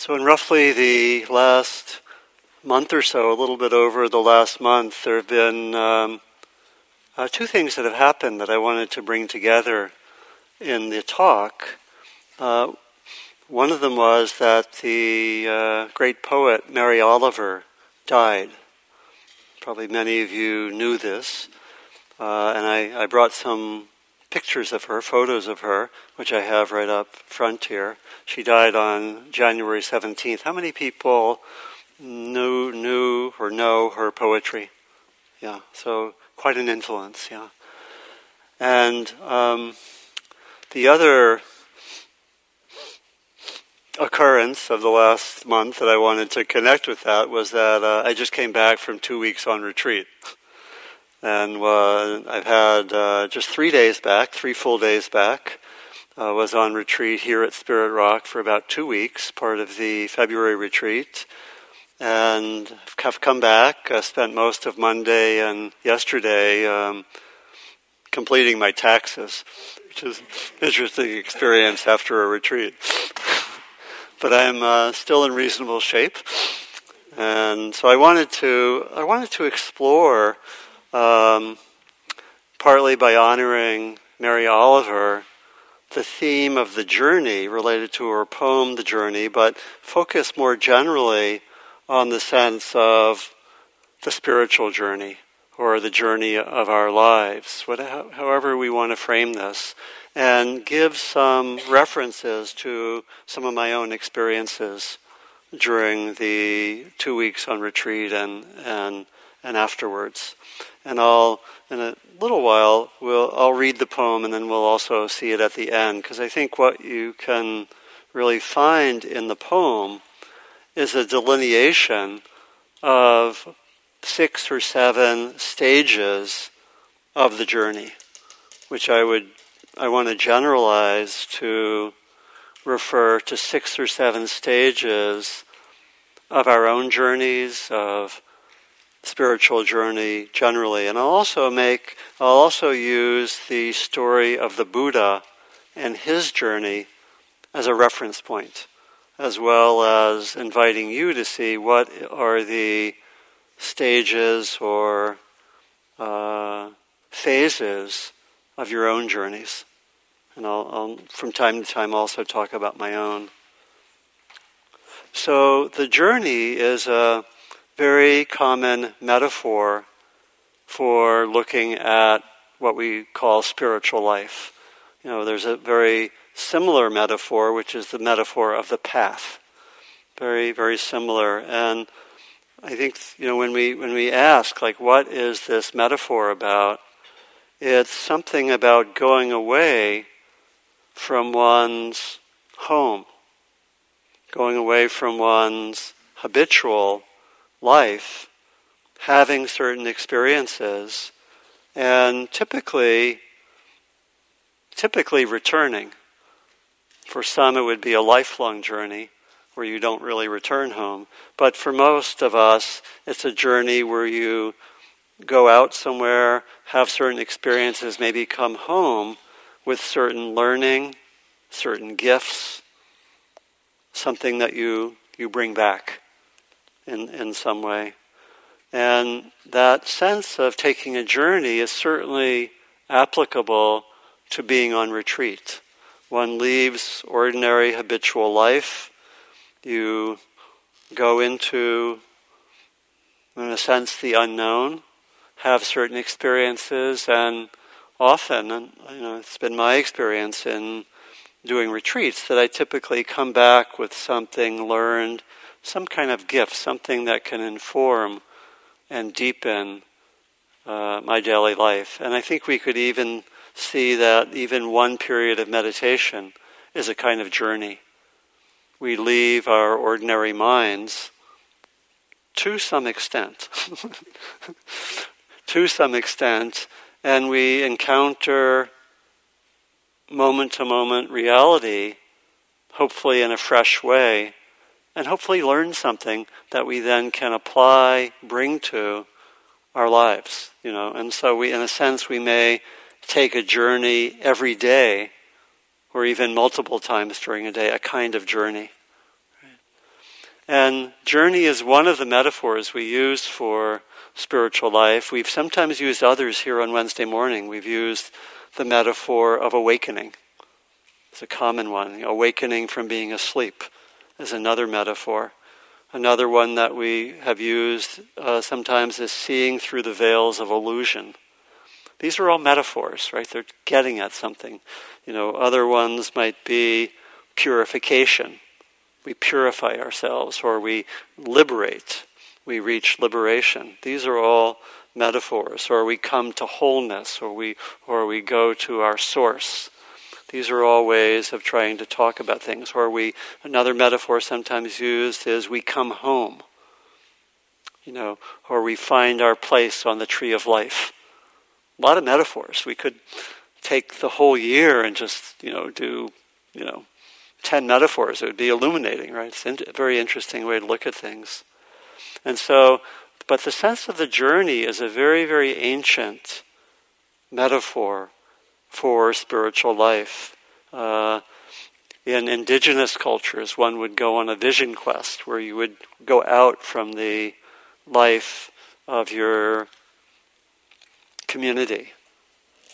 So, in roughly the last month or so, a little bit over the last month, there have been um, uh, two things that have happened that I wanted to bring together in the talk. Uh, one of them was that the uh, great poet Mary Oliver died. Probably many of you knew this. Uh, and I, I brought some pictures of her, photos of her, which I have right up front here. She died on January 17th. How many people knew, knew or know her poetry? Yeah, so quite an influence, yeah. And um, the other occurrence of the last month that I wanted to connect with that was that uh, I just came back from two weeks on retreat. And uh, I've had uh, just three days back, three full days back. Uh, was on retreat here at Spirit Rock for about two weeks, part of the February retreat. And have come back, I spent most of Monday and yesterday um, completing my taxes, which is an interesting experience after a retreat. but I'm uh, still in reasonable shape. And so I wanted to, I wanted to explore um, partly by honoring Mary Oliver, the theme of the journey related to her poem, The Journey, but focus more generally on the sense of the spiritual journey or the journey of our lives, whatever, however we want to frame this, and give some references to some of my own experiences during the two weeks on retreat and, and, and afterwards. And I'll in a little while we'll I'll read the poem and then we'll also see it at the end because I think what you can really find in the poem is a delineation of six or seven stages of the journey, which I would I want to generalize to refer to six or seven stages of our own journeys of spiritual journey generally. And I'll also make, I'll also use the story of the Buddha and his journey as a reference point, as well as inviting you to see what are the stages or uh, phases of your own journeys. And I'll, I'll, from time to time, also talk about my own. So the journey is a very common metaphor for looking at what we call spiritual life. You know, there's a very similar metaphor, which is the metaphor of the path. Very, very similar. And I think, you know, when we, when we ask, like, what is this metaphor about? It's something about going away from one's home, going away from one's habitual life having certain experiences and typically typically returning. For some it would be a lifelong journey where you don't really return home. But for most of us it's a journey where you go out somewhere have certain experiences maybe come home with certain learning certain gifts something that you you bring back in, in some way. And that sense of taking a journey is certainly applicable to being on retreat. One leaves ordinary habitual life, you go into, in a sense, the unknown, have certain experiences, and often, and you know, it's been my experience in doing retreats that I typically come back with something learned some kind of gift, something that can inform and deepen uh, my daily life. And I think we could even see that even one period of meditation is a kind of journey. We leave our ordinary minds to some extent, to some extent, and we encounter moment to moment reality, hopefully in a fresh way and hopefully learn something that we then can apply, bring to our lives, you know. And so we, in a sense, we may take a journey every day, or even multiple times during a day, a kind of journey. And journey is one of the metaphors we use for spiritual life. We've sometimes used others here on Wednesday morning. We've used the metaphor of awakening. It's a common one. Awakening from being asleep is another metaphor. Another one that we have used uh, sometimes is seeing through the veils of illusion. These are all metaphors, right? They're getting at something. You know, other ones might be purification. We purify ourselves, or we liberate. We reach liberation. These are all metaphors. Or we come to wholeness, or we, or we go to our source. These are all ways of trying to talk about things. Or we, another metaphor sometimes used is we come home. You know, or we find our place on the tree of life. A lot of metaphors. We could take the whole year and just, you know, do, you know, 10 metaphors. It would be illuminating, right? It's a very interesting way to look at things. And so, but the sense of the journey is a very, very ancient metaphor for spiritual life. Uh, in indigenous cultures, one would go on a vision quest where you would go out from the life of your community.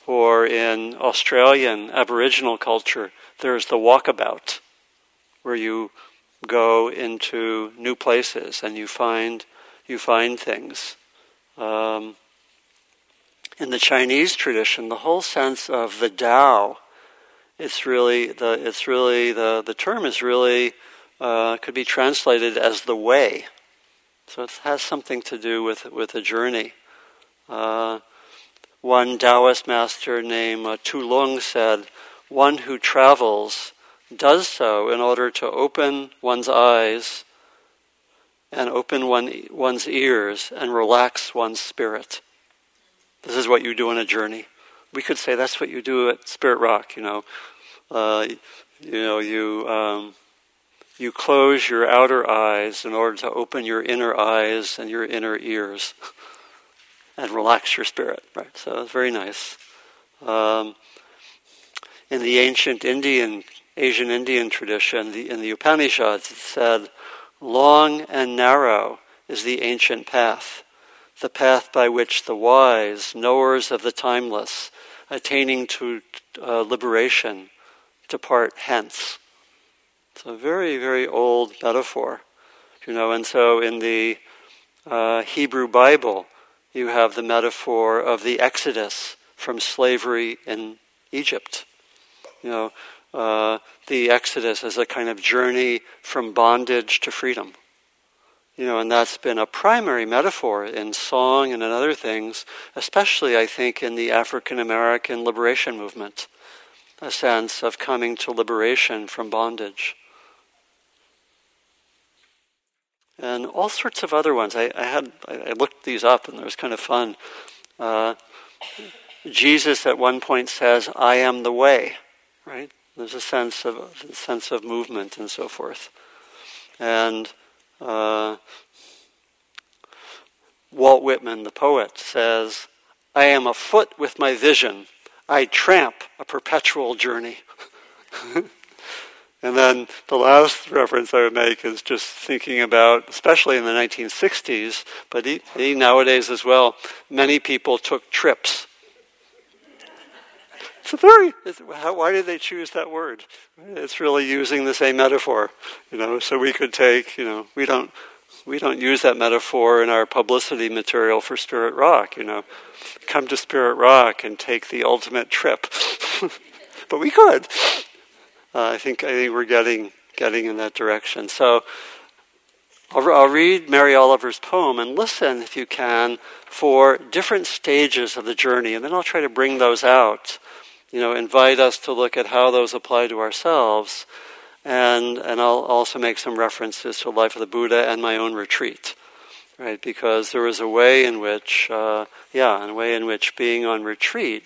Or in Australian Aboriginal culture, there's the walkabout, where you go into new places and you find you find things. Um, in the Chinese tradition, the whole sense of the Tao, it's really the it's really the the term is really uh, could be translated as the way. So it has something to do with with a journey. Uh, one Taoist master named uh, Tu Lung said, "One who travels does so in order to open one's eyes." And open one, one's ears and relax one's spirit. This is what you do on a journey. We could say that's what you do at Spirit Rock. You know, uh, you know, you um, you close your outer eyes in order to open your inner eyes and your inner ears, and relax your spirit. Right. So it's very nice. Um, in the ancient Indian, Asian Indian tradition, the, in the Upanishads, it said, "Long and narrow is the ancient path." The path by which the wise, knowers of the timeless, attaining to uh, liberation, depart hence. It's a very, very old metaphor, you know. And so, in the uh, Hebrew Bible, you have the metaphor of the Exodus from slavery in Egypt. You know, uh, the Exodus as a kind of journey from bondage to freedom. You know, and that's been a primary metaphor in song and in other things, especially, I think, in the African American liberation movement, a sense of coming to liberation from bondage. And all sorts of other ones. I, I had I looked these up, and it was kind of fun. Uh, Jesus at one point says, "I am the way." Right? There's a sense of a sense of movement and so forth, and uh, Walt Whitman, the poet, says, I am afoot with my vision. I tramp a perpetual journey. and then the last reference I would make is just thinking about, especially in the 1960s, but nowadays as well, many people took trips. It's a very, it's, how, why did they choose that word? It's really using the same metaphor, you know, so we could take, you know, we don't, we don't use that metaphor in our publicity material for Spirit Rock, you know. Come to Spirit Rock and take the ultimate trip. but we could. Uh, I think I think we're getting getting in that direction. So I'll, I'll read Mary Oliver's poem and listen, if you can, for different stages of the journey, and then I'll try to bring those out you know, invite us to look at how those apply to ourselves. And, and I'll also make some references to life of the Buddha and my own retreat, right? Because there is a way in which, uh, yeah, a way in which being on retreat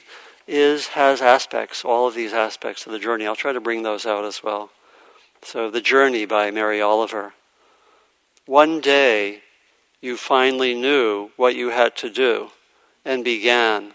is has aspects, all of these aspects of the journey. I'll try to bring those out as well. So, The Journey by Mary Oliver. One day, you finally knew what you had to do and began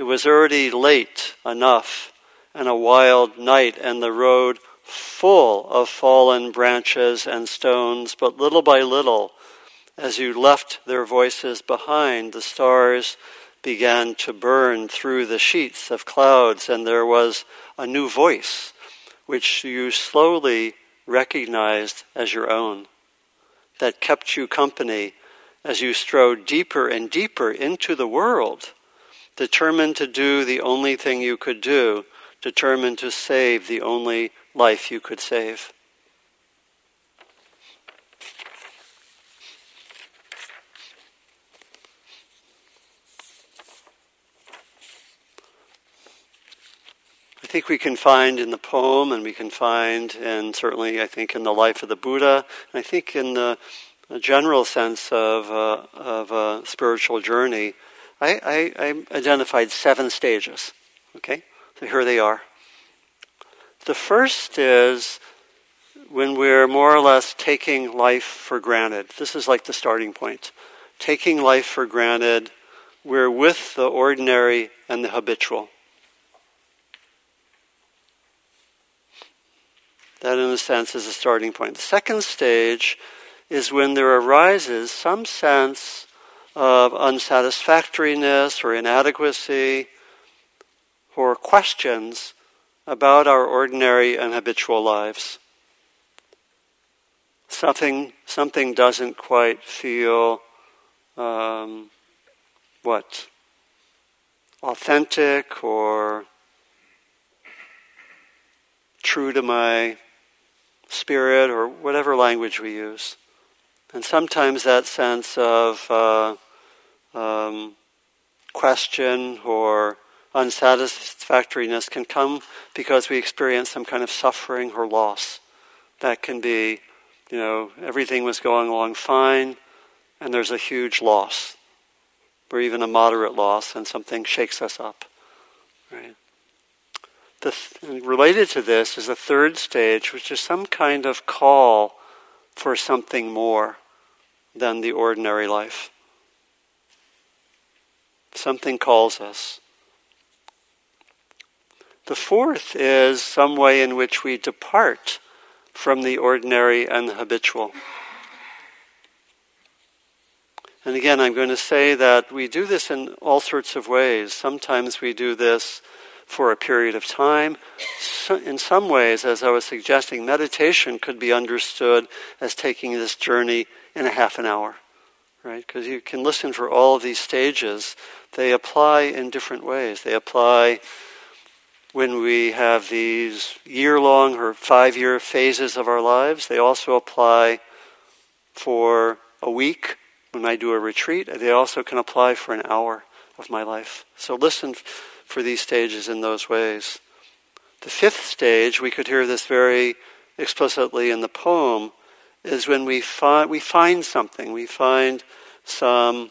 It was already late enough, and a wild night, and the road full of fallen branches and stones, but little by little, as you left their voices behind, the stars began to burn through the sheets of clouds, and there was a new voice which you slowly recognized as your own, that kept you company as you strode deeper and deeper into the world, determined to do the only thing you could do, determined to save the only life you could save. I think we can find in the poem, and we can find, and certainly I think in the life of the Buddha, and I think in the, general sense of, uh, of a spiritual journey, I, I, I identified seven stages. Okay? So here they are. The first is when we're more or less taking life for granted. This is like the starting point. Taking life for granted, we're with the ordinary and the habitual. That, in a sense, is a starting point. The second stage is when there arises some sense of unsatisfactoriness or inadequacy or questions about our ordinary and habitual lives. Something, something doesn't quite feel um, what authentic or true to my spirit, or whatever language we use. And sometimes that sense of uh, um, question or unsatisfactoriness can come because we experience some kind of suffering or loss. That can be, you know, everything was going along fine, and there's a huge loss, or even a moderate loss, and something shakes us up. Right? The th- related to this is the third stage, which is some kind of call for something more than the ordinary life. Something calls us. The fourth is some way in which we depart from the ordinary and the habitual. And again, I'm going to say that we do this in all sorts of ways. Sometimes we do this for a period of time. In some ways, as I was suggesting, meditation could be understood as taking this journey in a half an hour, right? Because you can listen for all of these stages. They apply in different ways. They apply when we have these year long or five year phases of our lives. They also apply for a week when I do a retreat. They also can apply for an hour of my life. So listen for these stages in those ways. The fifth stage, we could hear this very explicitly in the poem, is when we find, we find something, we find some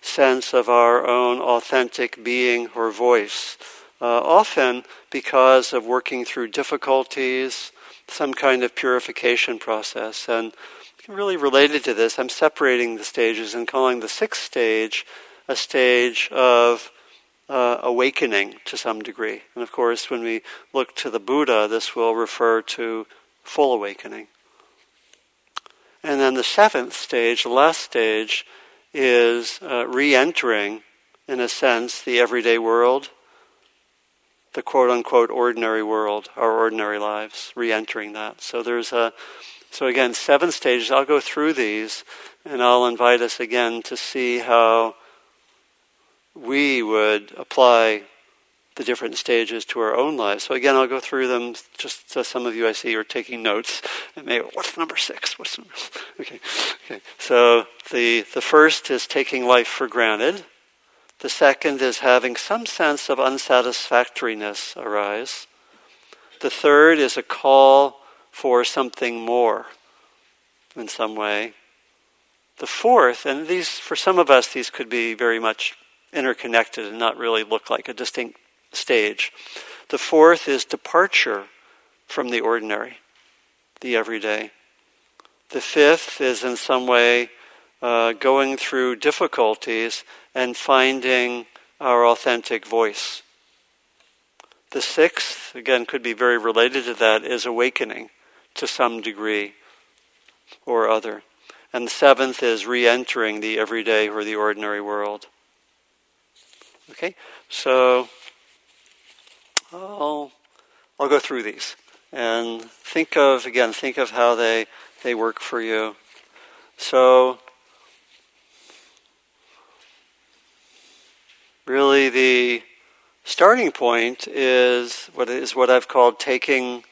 sense of our own authentic being or voice. Uh, often because of working through difficulties, some kind of purification process. And really related to this, I'm separating the stages and calling the sixth stage a stage of uh, awakening to some degree. And of course, when we look to the Buddha, this will refer to full awakening. And then the seventh stage, the last stage, is uh, re entering, in a sense, the everyday world, the quote unquote ordinary world, our ordinary lives, re entering that. So there's a, so again, seven stages. I'll go through these and I'll invite us again to see how we would apply the different stages to our own lives. So again, I'll go through them. Just so some of you I see are taking notes. And maybe what's number six? What's number? Okay, okay. So the the first is taking life for granted. The second is having some sense of unsatisfactoriness arise. The third is a call for something more in some way. The fourth, and these, for some of us, these could be very much interconnected and not really look like a distinct stage. The fourth is departure from the ordinary, the everyday. The fifth is in some way uh, going through difficulties and finding our authentic voice. The sixth, again, could be very related to that, is awakening to some degree or other. And the seventh is re entering the everyday or the ordinary world. Okay? So I'll, I'll go through these and think of, again, think of how they, they work for you. So, really, the starting point is what is what I've called taking,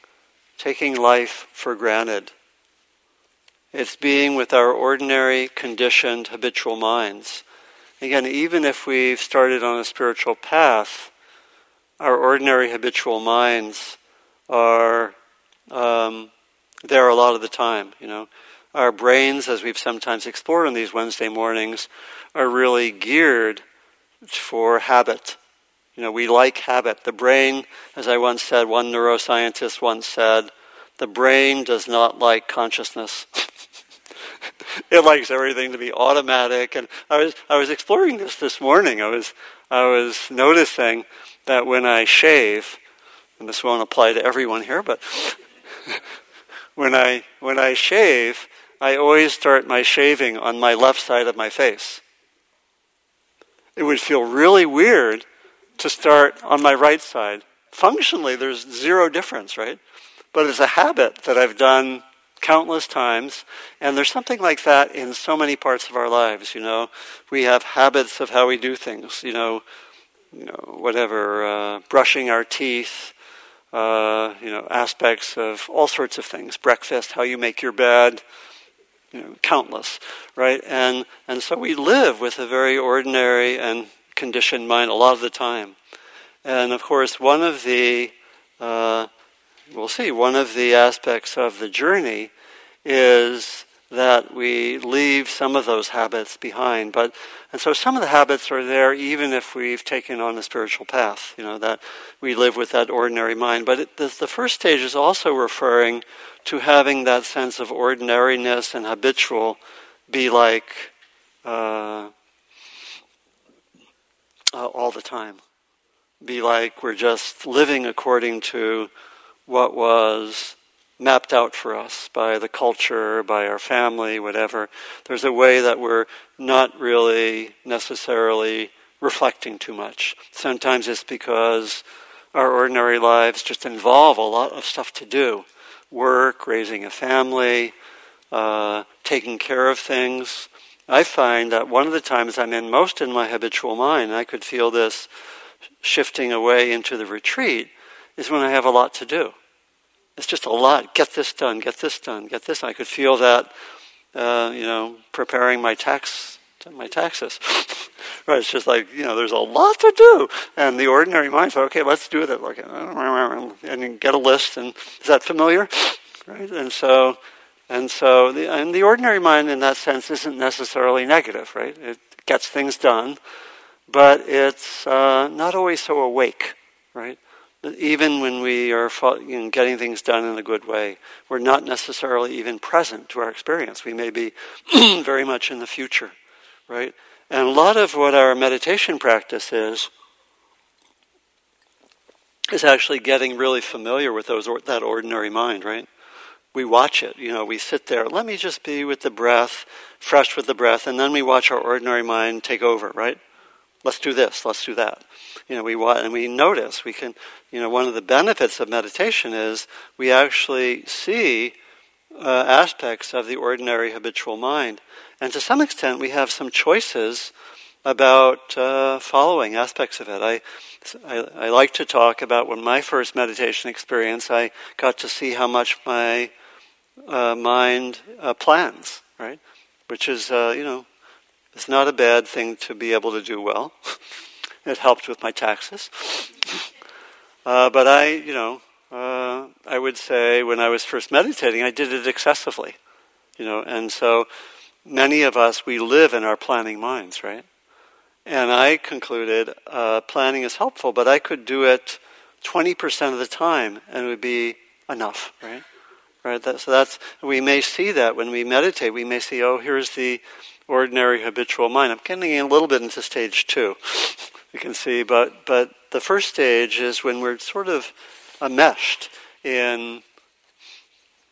taking life for granted. It's being with our ordinary, conditioned, habitual minds. Again, even if we've started on a spiritual path, our ordinary habitual minds are um, there a lot of the time. You know, our brains, as we've sometimes explored on these Wednesday mornings, are really geared for habit. You know, we like habit. The brain, as I once said, one neuroscientist once said, the brain does not like consciousness. it likes everything to be automatic. And I was I was exploring this this morning. I was I was noticing that when I shave, and this won't apply to everyone here, but when I when I shave, I always start my shaving on my left side of my face. It would feel really weird to start on my right side. Functionally, there's zero difference, right? But it's a habit that I've done countless times. And there's something like that in so many parts of our lives, you know. We have habits of how we do things, you know, you know whatever, uh, brushing our teeth, uh, you know, aspects of all sorts of things, breakfast, how you make your bed, you know, countless, right? And, and so we live with a very ordinary and conditioned mind a lot of the time. And of course, one of the uh, we'll see, one of the aspects of the journey is that we leave some of those habits behind. But and so some of the habits are there even if we've taken on a spiritual path. You know that we live with that ordinary mind. But it, the, first stage is also referring to having that sense of ordinariness and habitual be like uh, uh, all the time. Be like we're just living according to what was mapped out for us by the culture, by our family, whatever. There's a way that we're not really necessarily reflecting too much. Sometimes it's because our ordinary lives just involve a lot of stuff to do work, raising a family, uh, taking care of things. I find that one of the times I'm in most in my habitual mind, I could feel this shifting away into the retreat, is when I have a lot to do. It's just a lot. Get this done, get this done, get this. I could feel that, uh, you know, preparing my tax my taxes. right? It's just like you know, there's a lot to do, and the ordinary mind says, "Okay, let's do that." Like, and get a list, and is that familiar? Right? And so, and so, the, and the ordinary mind, in that sense, isn't necessarily negative, right? It gets things done, but it's uh, not always so awake, right? Even when we are you know, getting things done in a good way, we're not necessarily even present to our experience. We may be very much in the future, right? And a lot of what our meditation practice is, is actually getting really familiar with those that ordinary mind, right? We watch it, you know, we sit there, let me just be with the breath, fresh with the breath, and then we watch our ordinary mind take over, right? Let's do this, let's do that you know, we want, and we notice, we can, you know, one of the benefits of meditation is we actually see uh, aspects of the ordinary habitual mind. And to some extent, we have some choices about uh, following aspects of it. I, I, I, like to talk about when my first meditation experience, I got to see how much my uh, mind uh, plans, right? Which is, uh, you know, it's not a bad thing to be able to do well. It helped with my taxes. Uh, but I, you know, uh, I would say when I was first meditating, I did it excessively, you know, and so many of us, we live in our planning minds, right? And I concluded uh, planning is helpful, but I could do it 20% of the time and it would be enough, right? Right? That, so that's, we may see that when we meditate. We may see, oh, here's the ordinary habitual mind. I'm getting a little bit into stage two, you can see, but, but the first stage is when we're sort of enmeshed in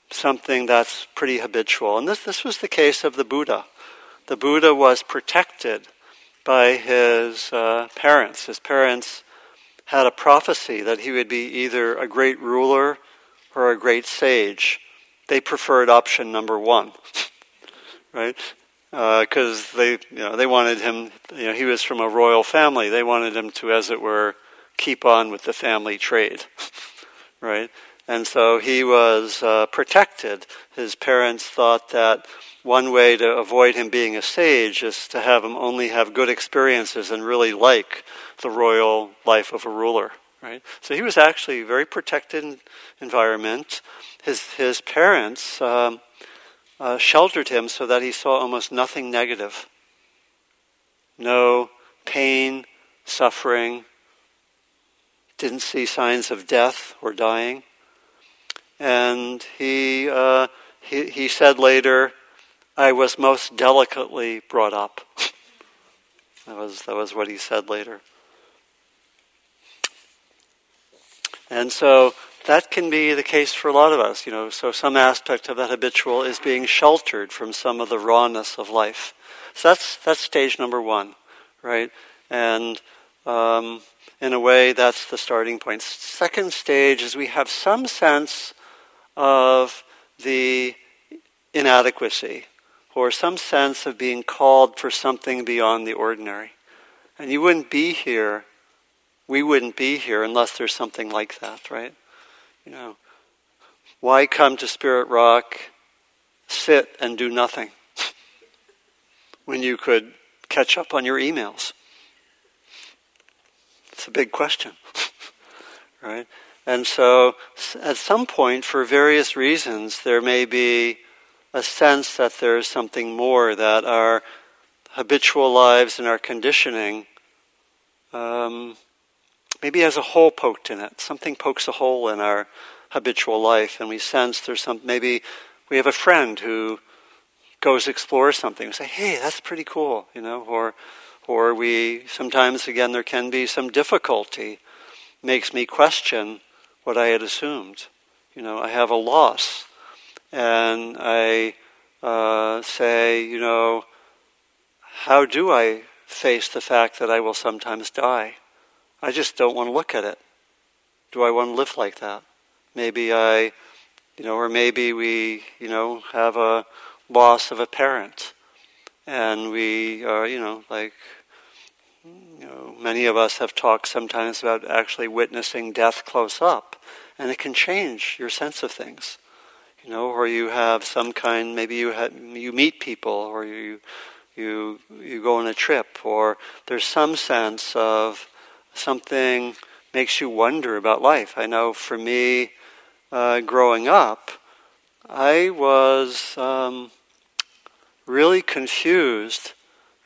something that's pretty habitual. And this, this was the case of the Buddha. The Buddha was protected by his uh, parents. His parents had a prophecy that he would be either a great ruler or a great sage. They preferred option number one, right? Because uh, they, you know, they wanted him. You know, he was from a royal family. They wanted him to, as it were, keep on with the family trade, right? And so he was uh, protected. His parents thought that one way to avoid him being a sage is to have him only have good experiences and really like the royal life of a ruler. Right? So he was actually a very protected environment. His, his parents um, uh, sheltered him so that he saw almost nothing negative. No pain, suffering, didn't see signs of death or dying. And he, uh, he, he said later, I was most delicately brought up. that, was, that was what he said later. And so that can be the case for a lot of us, you know. So some aspect of that habitual is being sheltered from some of the rawness of life. So that's that's stage number one, right? And um, in a way, that's the starting point. Second stage is we have some sense of the inadequacy or some sense of being called for something beyond the ordinary. And you wouldn't be here, we wouldn't be here unless there's something like that, right? You know, why come to Spirit Rock, sit and do nothing when you could catch up on your emails? It's a big question, right? And so, at some point, for various reasons, there may be a sense that there is something more, that our habitual lives and our conditioning um, maybe has a hole poked in it. Something pokes a hole in our habitual life, and we sense there's some, maybe we have a friend who goes explore something. We say, hey, that's pretty cool, you know, or, or we, sometimes again, there can be some difficulty, makes me question what I had assumed. You know, I have a loss. And I uh, say, you know, how do I face the fact that I will sometimes die? I just don't want to look at it. Do I want to live like that? Maybe I, you know, or maybe we, you know, have a loss of a parent. And we are, you know, like you know, many of us have talked sometimes about actually witnessing death close up, and it can change your sense of things. You know, or you have some kind. Maybe you have, you meet people, or you you you go on a trip, or there's some sense of something makes you wonder about life. I know for me, uh, growing up, I was um, really confused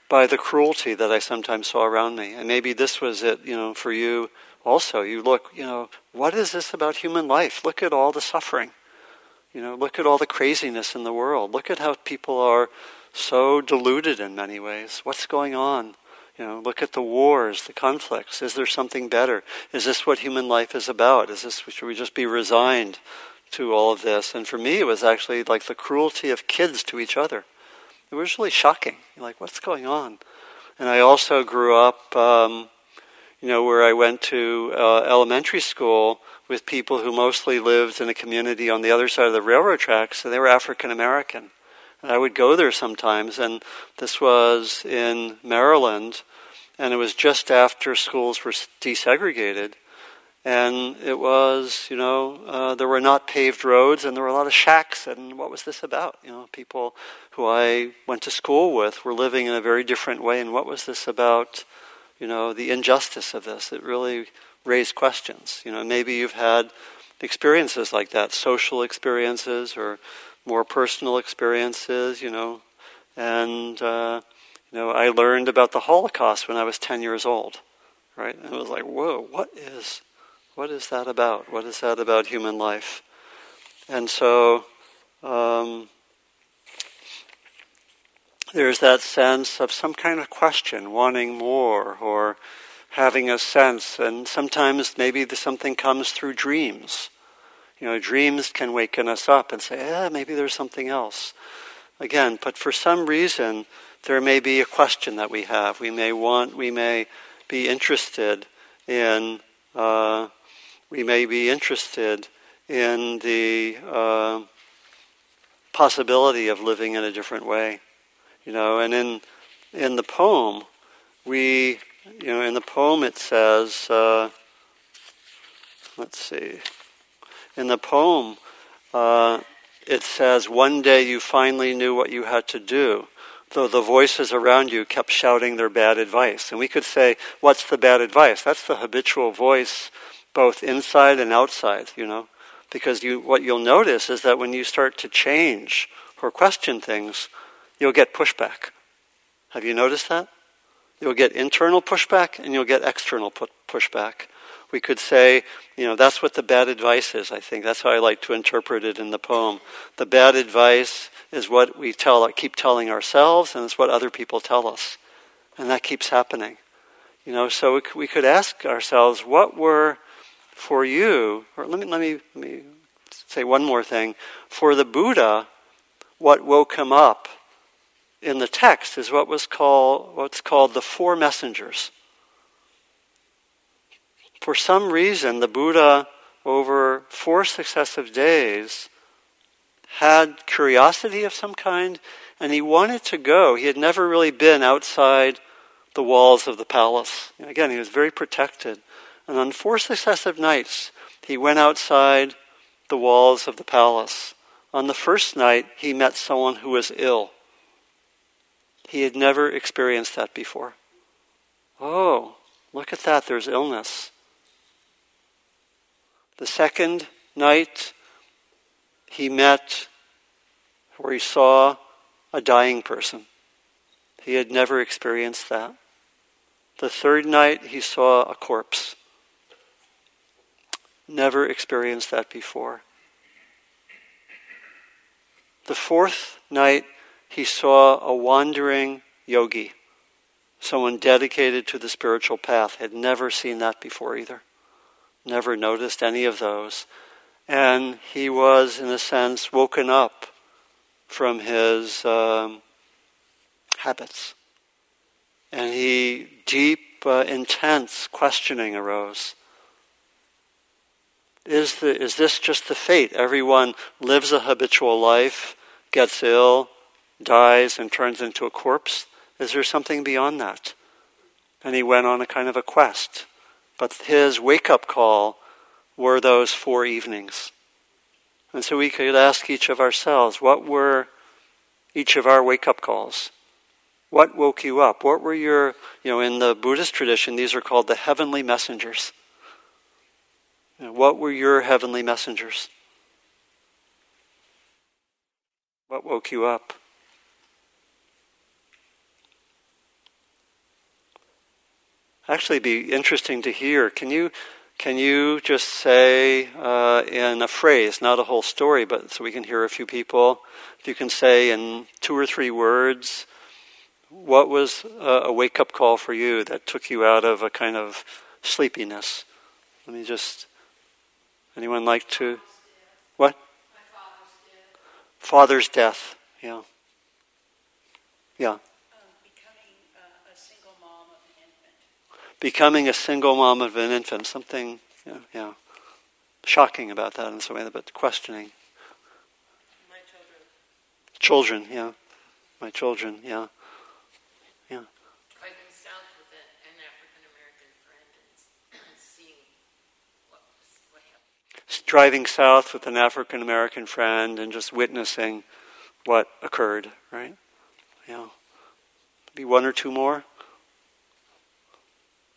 by the cruelty that I sometimes saw around me. And maybe this was it, you know, for you also. You look, you know, what is this about human life? Look at all the suffering. You know, look at all the craziness in the world. Look at how people are so deluded in many ways. What's going on? You know, look at the wars, the conflicts. Is there something better? Is this what human life is about? Is this should we just be resigned to all of this? And for me, it was actually like the cruelty of kids to each other. It was really shocking. You're like, what's going on? And I also grew up, um, you know, where I went to uh, elementary school with people who mostly lived in a community on the other side of the railroad tracks, and they were African American. And I would go there sometimes, and this was in Maryland, and it was just after schools were desegregated. And it was, you know, uh, there were not paved roads and there were a lot of shacks. And what was this about? You know, people who I went to school with were living in a very different way. And what was this about? You know, the injustice of this. It really raised questions. You know, maybe you've had experiences like that, social experiences or more personal experiences. You know, And, uh, you know, I learned about the Holocaust when I was 10 years old, right? And it was like, whoa, what is, what is that about? What is that about human life? And so, um, there's that sense of some kind of question, wanting more, or having a sense, and sometimes maybe something comes through dreams. You know, dreams can waken us up and say, yeah, maybe there's something else. Again, but for some reason, there may be a question that we have. We may want, we may be interested in, uh, we may be interested in the uh, possibility of living in a different way. You know, and in in the poem, we, you know, in the poem it says, uh, let's see, in the poem uh, it says, one day you finally knew what you had to do, though the voices around you kept shouting their bad advice. And we could say, what's the bad advice? That's the habitual voice, both inside and outside, you know. Because you, what you'll notice is that when you start to change or question things, you'll get pushback. Have you noticed that? You'll get internal pushback and you'll get external pu- pushback. We could say, you know, that's what the bad advice is, I think. That's how I like to interpret it in the poem. The bad advice is what we tell, keep telling ourselves, and it's what other people tell us. And that keeps happening. You know, so we could ask ourselves, what were for you, or let me, let me, let me say one more thing. For the Buddha, what woke him up in the text is what was called what's called the four messengers. For some reason, the Buddha, over four successive days, had curiosity of some kind, and he wanted to go. He had never really been outside the walls of the palace. Again, he was very protected. And on four successive nights, he went outside the walls of the palace. On the first night, he met someone who was ill. He had never experienced that before. Oh, look at that, there's illness. The second night, he met where he saw a dying person. He had never experienced that. The third night, he saw a corpse. Never experienced that before. The fourth night, he saw a wandering yogi, someone dedicated to the spiritual path. Had never seen that before either. Never noticed any of those. And he was, in a sense, woken up from his um, habits. And he, deep, uh, intense questioning arose. Is, the, is this just the fate? Everyone lives a habitual life, gets ill, dies and turns into a corpse? Is there something beyond that? And he went on a kind of a quest. But his wake up call were those four evenings. And so we could ask each of ourselves what were each of our wake up calls? What woke you up? What were your, you know, in the Buddhist tradition, these are called the heavenly messengers. You know, what were your heavenly messengers? What woke you up? actually be interesting to hear. Can you can you just say uh, in a phrase, not a whole story, but so we can hear a few people, if you can say in two or three words, what was a, wake up call for you that took you out of a kind of sleepiness? Let me just. Anyone like to? What? Father's death. Yeah. Yeah. Becoming a single mom of an infant, something you know, know, shocking about that in some way, but questioning. My children. Children, yeah. My children, yeah. Yeah. Driving south with an African American friend and seeing what, what happened. Driving south with an African American friend and just witnessing what occurred, right? Yeah. Maybe one or two more.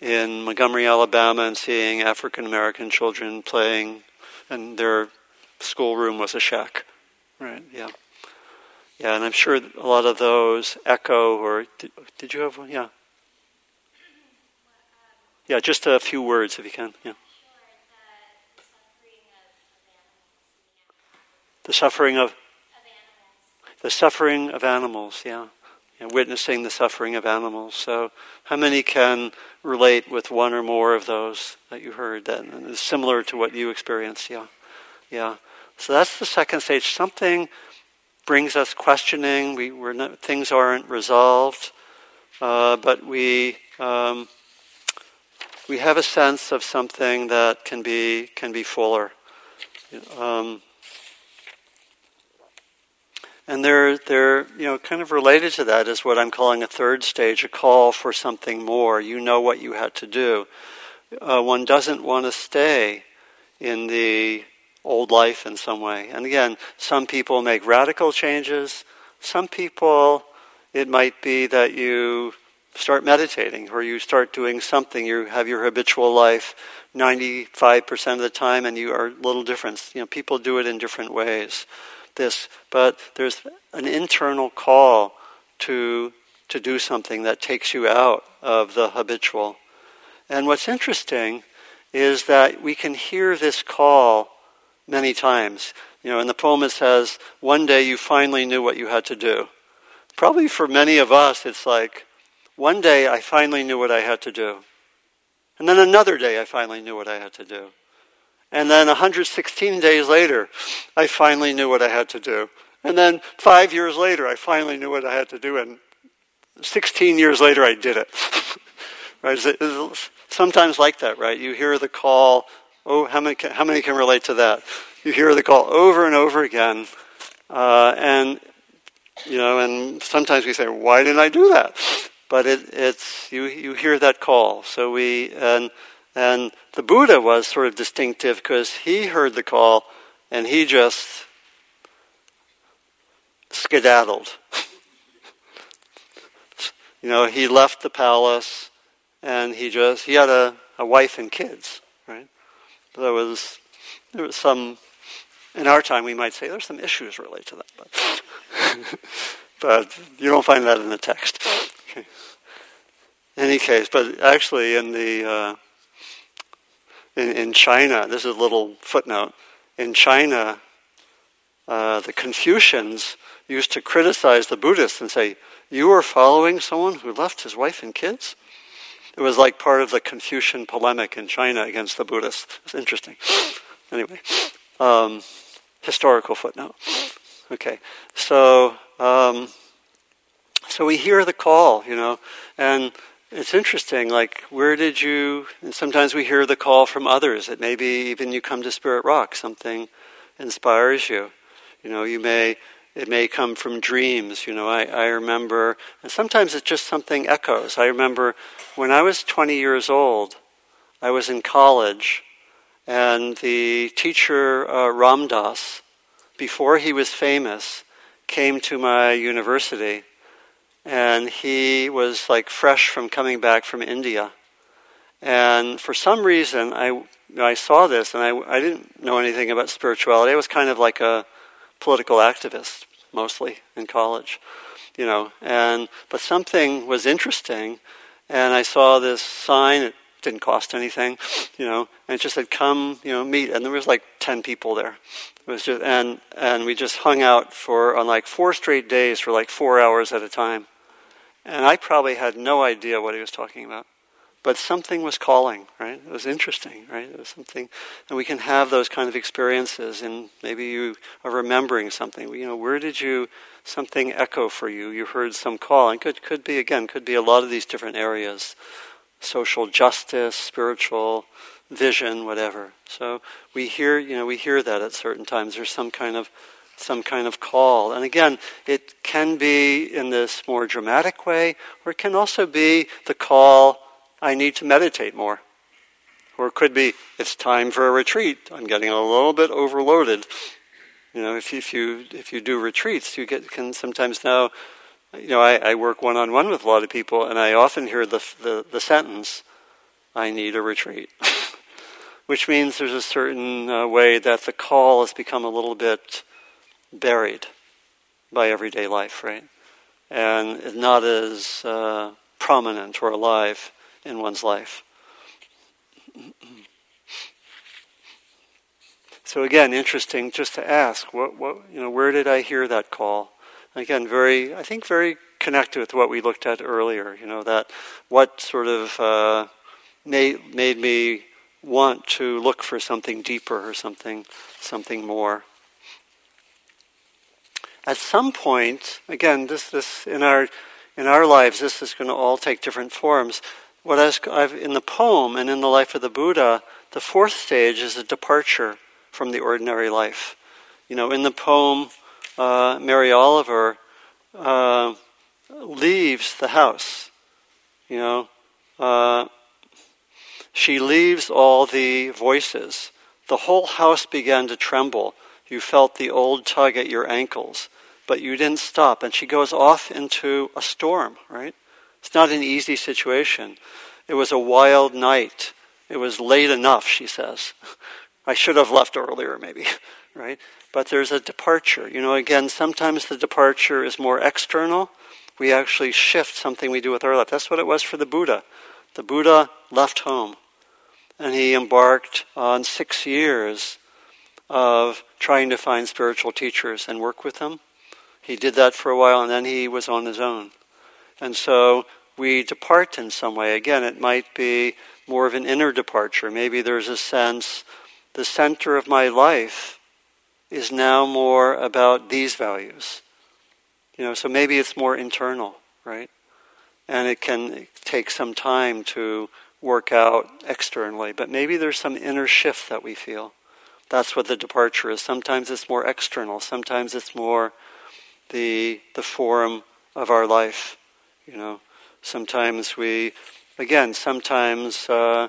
In Montgomery, Alabama, and seeing African American children playing, and their schoolroom was a shack. Right, yeah. Yeah, and I'm sure a lot of those echo, or did, did you have one? Yeah. Yeah, just a few words if you can. Yeah. The suffering of the suffering of animals, yeah. Yeah. Witnessing the suffering of animals. So, how many can relate with one or more of those that you heard that is similar to what you experienced? Yeah. Yeah. So, that's the second stage. Something brings us questioning. We, we're not, things aren't resolved, uh, but we. Um, we have a sense of something that can be can be fuller. Um, and they're, they're, you know, kind of related to that is what I'm calling a third stage, a call for something more. You know what you had to do. Uh, one doesn't want to stay in the old life in some way. And again, some people make radical changes. Some people, it might be that you start meditating or you start doing something. You have your habitual life 95% of the time and you are a little different. You know, people do it in different ways this, but there's an internal call to, to do something that takes you out of the habitual. And what's interesting is that we can hear this call many times. You know, in the poem it says, one day you finally knew what you had to do. Probably for many of us, it's like, one day I finally knew what I had to do. And then another day I finally knew what I had to do. And then 116 days later, I finally knew what I had to do. And then five years later, I finally knew what I had to do. And 16 years later, I did it. right? It's sometimes like that, right? You hear the call. Oh, how many can, how many can relate to that? You hear the call over and over again. Uh, and, you know, and sometimes we say, why didn't I do that? But it, it's, you, you hear that call. So we, and, and the Buddha was sort of distinctive because he heard the call and he just skedaddled. you know, he left the palace and he just, he had a, a wife and kids, right? There was, there was some, in our time we might say there's some issues related to that, but, but you don't find that in the text. Okay. In any case, but actually in the, uh, in, in China, this is a little footnote. In China, uh, the Confucians used to criticize the Buddhists and say, You are following someone who left his wife and kids? It was like part of the Confucian polemic in China against the Buddhists. It's interesting. Anyway, um, historical footnote. Okay, so um, so we hear the call, you know, and it's interesting, like, where did you, and sometimes we hear the call from others, that maybe even you come to Spirit Rock, something inspires you. You know, you may, it may come from dreams. You know, I, I remember, and sometimes it's just something echoes. I remember when I was 20 years old, I was in college, and the teacher, uh, Ram Dass, before he was famous, came to my university and he was like fresh from coming back from India. And for some reason, I I saw this, and I I didn't know anything about spirituality. I was kind of like a political activist mostly in college, you know. And but something was interesting, and I saw this sign. It didn't cost anything, you know, and it just said, "Come, you know, meet." And there was like ten people there. It was just and and we just hung out for on like four straight days for like four hours at a time and I probably had no idea what he was talking about. But something was calling, right? It was interesting, right? It was something, and we can have those kind of experiences, and maybe you are remembering something. You know, where did you something echo for you? You heard some call, and could could be again, could be a lot of these different areas, social justice, spiritual vision, whatever. So we hear, you know, we hear that at certain times. There's some kind of some kind of call. And again, it can be in this more dramatic way, or it can also be the call, I need to meditate more. Or it could be, it's time for a retreat. I'm getting a little bit overloaded. You know, if you, if you, if you do retreats, you get, can sometimes now you know, I, I work one on one with a lot of people, and I often hear the, the, the sentence, I need a retreat. Which means there's a certain uh, way that the call has become a little bit buried by everyday life, right? And not as uh, prominent or alive in one's life. So again, interesting just to ask, what, what, you know, where did I hear that call? Again, very, I think very connected with what we looked at earlier. You know, that what sort of uh, made made me want to look for something deeper or something something more. At some point, again, this this in our in our lives, this is going to all take different forms. What I've in the poem and in the life of the Buddha, the fourth stage is a departure from the ordinary life. You know, in the poem, uh, Mary Oliver uh, leaves the house. You know, uh, she leaves all the voices. The whole house began to tremble. You felt the old tug at your ankles, but you didn't stop. And she goes off into a storm, right? It's not an easy situation. It was a wild night. It was late enough, she says. I should have left earlier, maybe, right? But there's a departure. You know, again, sometimes the departure is more external. We actually shift something we do with our life. That's what it was for the Buddha. The Buddha left home and he embarked on six years of trying to find spiritual teachers and work with them. He did that for a while and then he was on his own. And so we depart in some way. Again, it might be more of an inner departure. Maybe there's a sense the center of my life is now more about these values. You know, so maybe it's more internal, right? And it can take some time to work out externally, but maybe there's some inner shift that we feel. That's what the departure is. Sometimes it's more external, sometimes it's more the the form of our life. You know, sometimes we, again, sometimes uh,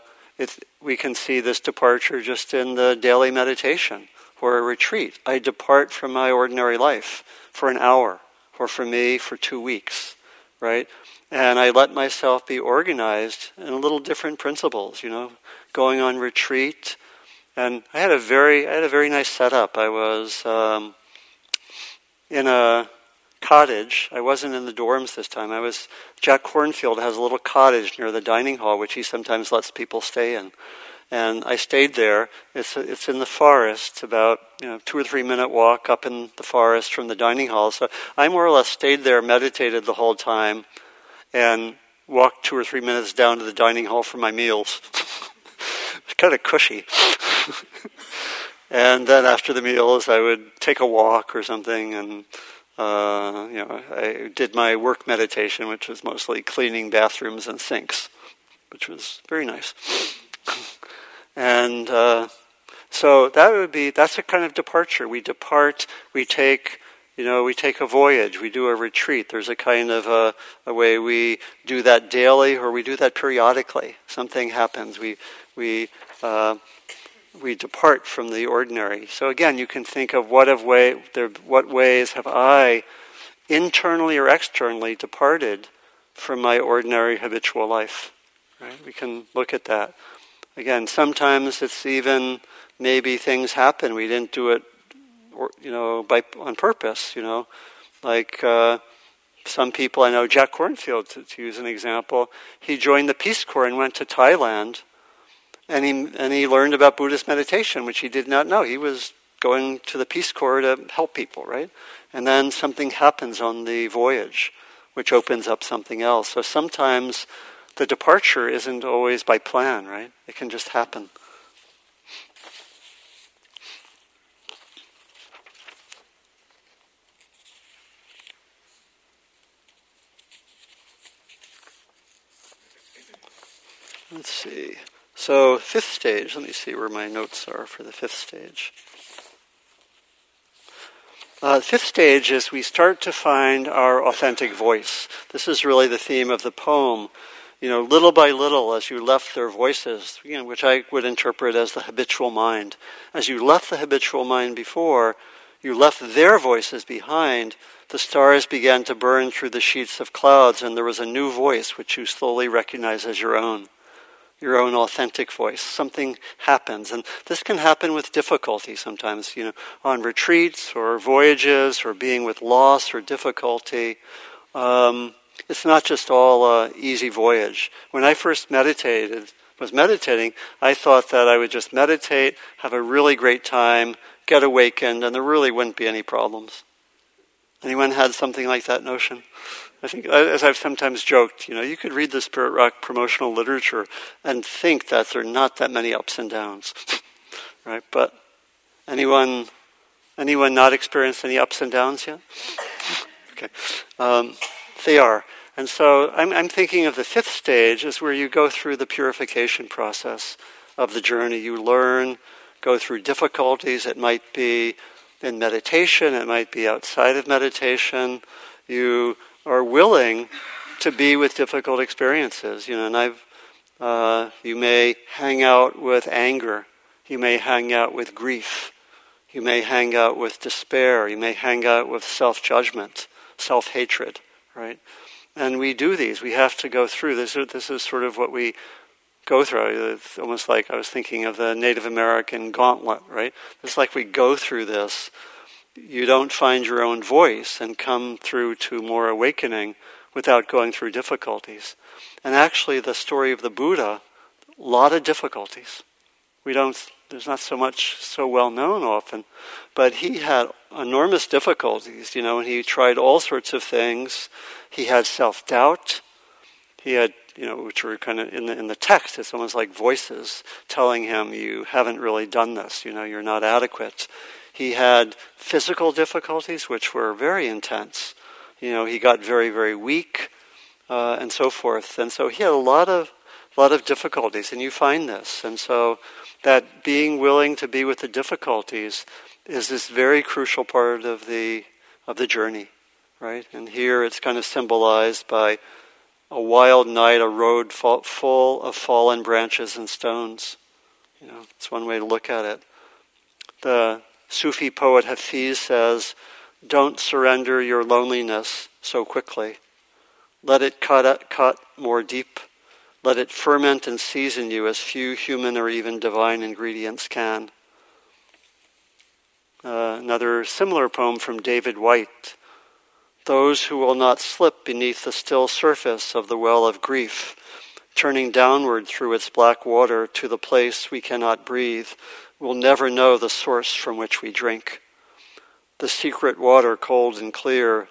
we can see this departure just in the daily meditation or a retreat. I depart from my ordinary life for an hour, or for me, for two weeks, right? And I let myself be organized in a little different principles, you know, going on retreat. And I had a very, I had a very nice setup. I was um, in a cottage. I wasn't in the dorms this time. I was Jack Kornfield has a little cottage near the dining hall, which he sometimes lets people stay in. And I stayed there. It's it's in the forest, it's about you know two or three minute walk up in the forest from the dining hall. So I more or less stayed there, meditated the whole time, and walked two or three minutes down to the dining hall for my meals. it's kind of cushy. and then after the meals, I would take a walk or something and uh, you know, I did my work meditation, which was mostly cleaning bathrooms and sinks, which was very nice. and uh, so that would be that's a kind of departure. We depart. We take. You know, we take a voyage, we do a retreat. There's a kind of a, a way we do that daily or we do that periodically. Something happens. We, we uh, we depart from the ordinary. So again, you can think of what way there, what ways have I internally or externally departed from my ordinary habitual life. Right? We can look at that. Again, sometimes it's even maybe things happen. We didn't do it, or, you know, by on purpose. You know, like uh, some people I know, Jack Kornfield, to, to use an example, he joined the Peace Corps and went to Thailand and he, and he learned about Buddhist meditation, which he did not know. He was going to the Peace Corps to help people, right? And then something happens on the voyage, which opens up something else. So sometimes the departure isn't always by plan, right? It can just happen. Let's see. So, fifth stage, let me see where my notes are for the fifth stage. Uh, fifth stage is we start to find our authentic voice. This is really the theme of the poem. You know, little by little, as you left their voices, you know, which I would interpret as the habitual mind. As you left the habitual mind before, you left their voices behind, the stars began to burn through the sheets of clouds, and there was a new voice which you slowly recognize as your own, your own authentic voice. Something happens, and this can happen with difficulty sometimes, you know, on retreats or voyages or being with loss or difficulty. Um, it's not just all a easy voyage. When I first meditated, was meditating, I thought that I would just meditate, have a really great time, get awakened, and there really wouldn't be any problems. Anyone had something like that notion? I think, as I've sometimes joked, you know, you could read the Spirit Rock promotional literature and think that there are not that many ups and downs, right? But anyone, anyone not experienced any ups and downs yet? okay, um, they are. And so I'm, I'm thinking of the fifth stage is where you go through the purification process of the journey. You learn, go through difficulties. It might be in meditation, it might be outside of meditation. You are willing to be with difficult experiences. You know, and I've uh, you may hang out with anger. You may hang out with grief. You may hang out with despair. You may hang out with self judgment, self hatred, right? And we do these. We have to go through this. This is sort of what we go through. It's almost like I was thinking of the Native American gauntlet, right? It's like we go through this. You don't find your own voice and come through to more awakening without going through difficulties. And actually, the story of the Buddha, a lot of difficulties. We don't, there's not so much so well known often, but he had enormous difficulties, you know, and he tried all sorts of things he had self doubt. He had, you know, which were kind of in the, in the text, it's almost like voices telling him, you haven't really done this, you know, you're not adequate. He had physical difficulties, which were very intense. You know, he got very, very weak, uh, and so forth. And so he had a lot of, lot of difficulties, and you find this. And so that being willing to be with the difficulties is this very crucial part of the, of the journey right? And here it's kind of symbolized by a wild night, a road full of fallen branches and stones. You know, it's one way to look at it. The Sufi poet Hafiz says, "Don't surrender your loneliness so quickly. Let it cut cut more deep. Let it ferment and season you as few human or even divine ingredients can." Uh, another similar poem from David Whyte those who will not slip beneath the still surface of the well of grief, turning downward through its black water to the place we cannot breathe, will never know the source from which we drink. The secret water, cold and clear,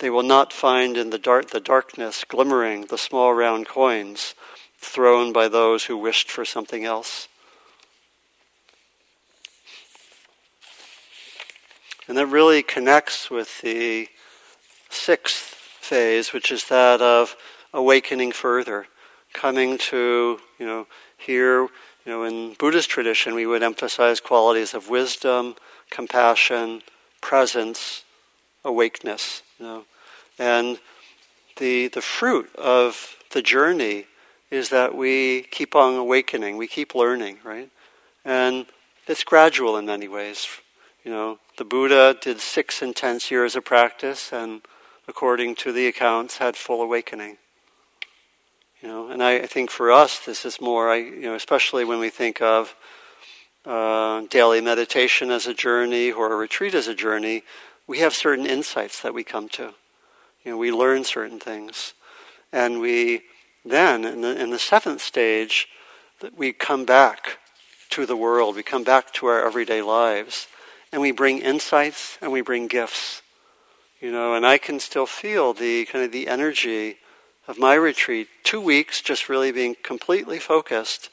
they will not find in the, dark, the darkness glimmering the small round coins thrown by those who wished for something else. And that really connects with the sixth phase, which is that of awakening further, coming to, you know, here, you know, in Buddhist tradition, we would emphasize qualities of wisdom, compassion, presence, awakeness, you know. And the, the fruit of the journey is that we keep on awakening, we keep learning, right? And it's gradual in many ways. You know, the Buddha did six intense years of practice and according to the accounts, had full awakening. Know, and I, I think for us, this is more, I, you know, especially when we think of uh, daily meditation as a journey or a retreat as a journey, we have certain insights that we come to. You know, we learn certain things, and we then, in the, in the seventh stage, we come back to the world. We come back to our everyday lives, and we bring insights and we bring gifts you know, and I can still feel the kind of the energy of my retreat. Two weeks just really being completely focused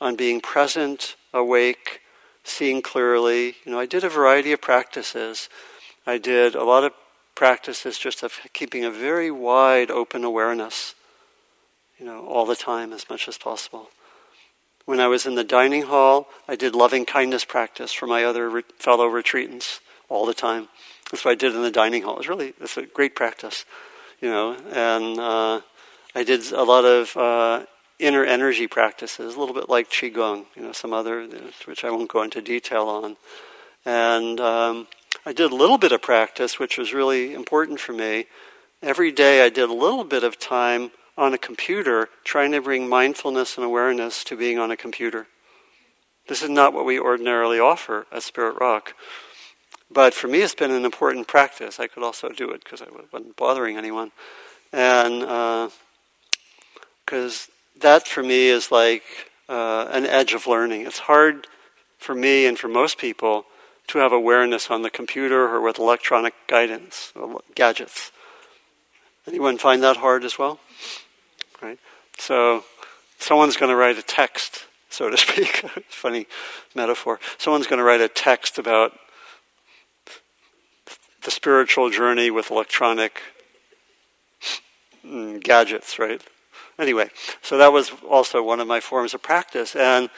on being present, awake, seeing clearly. You know, I did a variety of practices. I did a lot of practices just of keeping a very wide open awareness, you know, all the time as much as possible. When I was in the dining hall, I did loving kindness practice for my other re- fellow retreatants all the time. That's what I did in the dining hall. It was really it's a great practice, you know. And uh, I did a lot of uh, inner energy practices, a little bit like qigong, you know, some other which I won't go into detail on. And um, I did a little bit of practice, which was really important for me. Every day I did a little bit of time on a computer trying to bring mindfulness and awareness to being on a computer. This is not what we ordinarily offer at Spirit Rock. But for me, it's been an important practice. I could also do it because I wasn't bothering anyone. And because uh, that for me is like uh, an edge of learning. It's hard for me and for most people to have awareness on the computer or with electronic guidance, gadgets. Anyone find that hard as well? Right? So, someone's going to write a text, so to speak. Funny metaphor. Someone's going to write a text about the spiritual journey with electronic mm, gadgets, right? Anyway, so that was also one of my forms of practice. And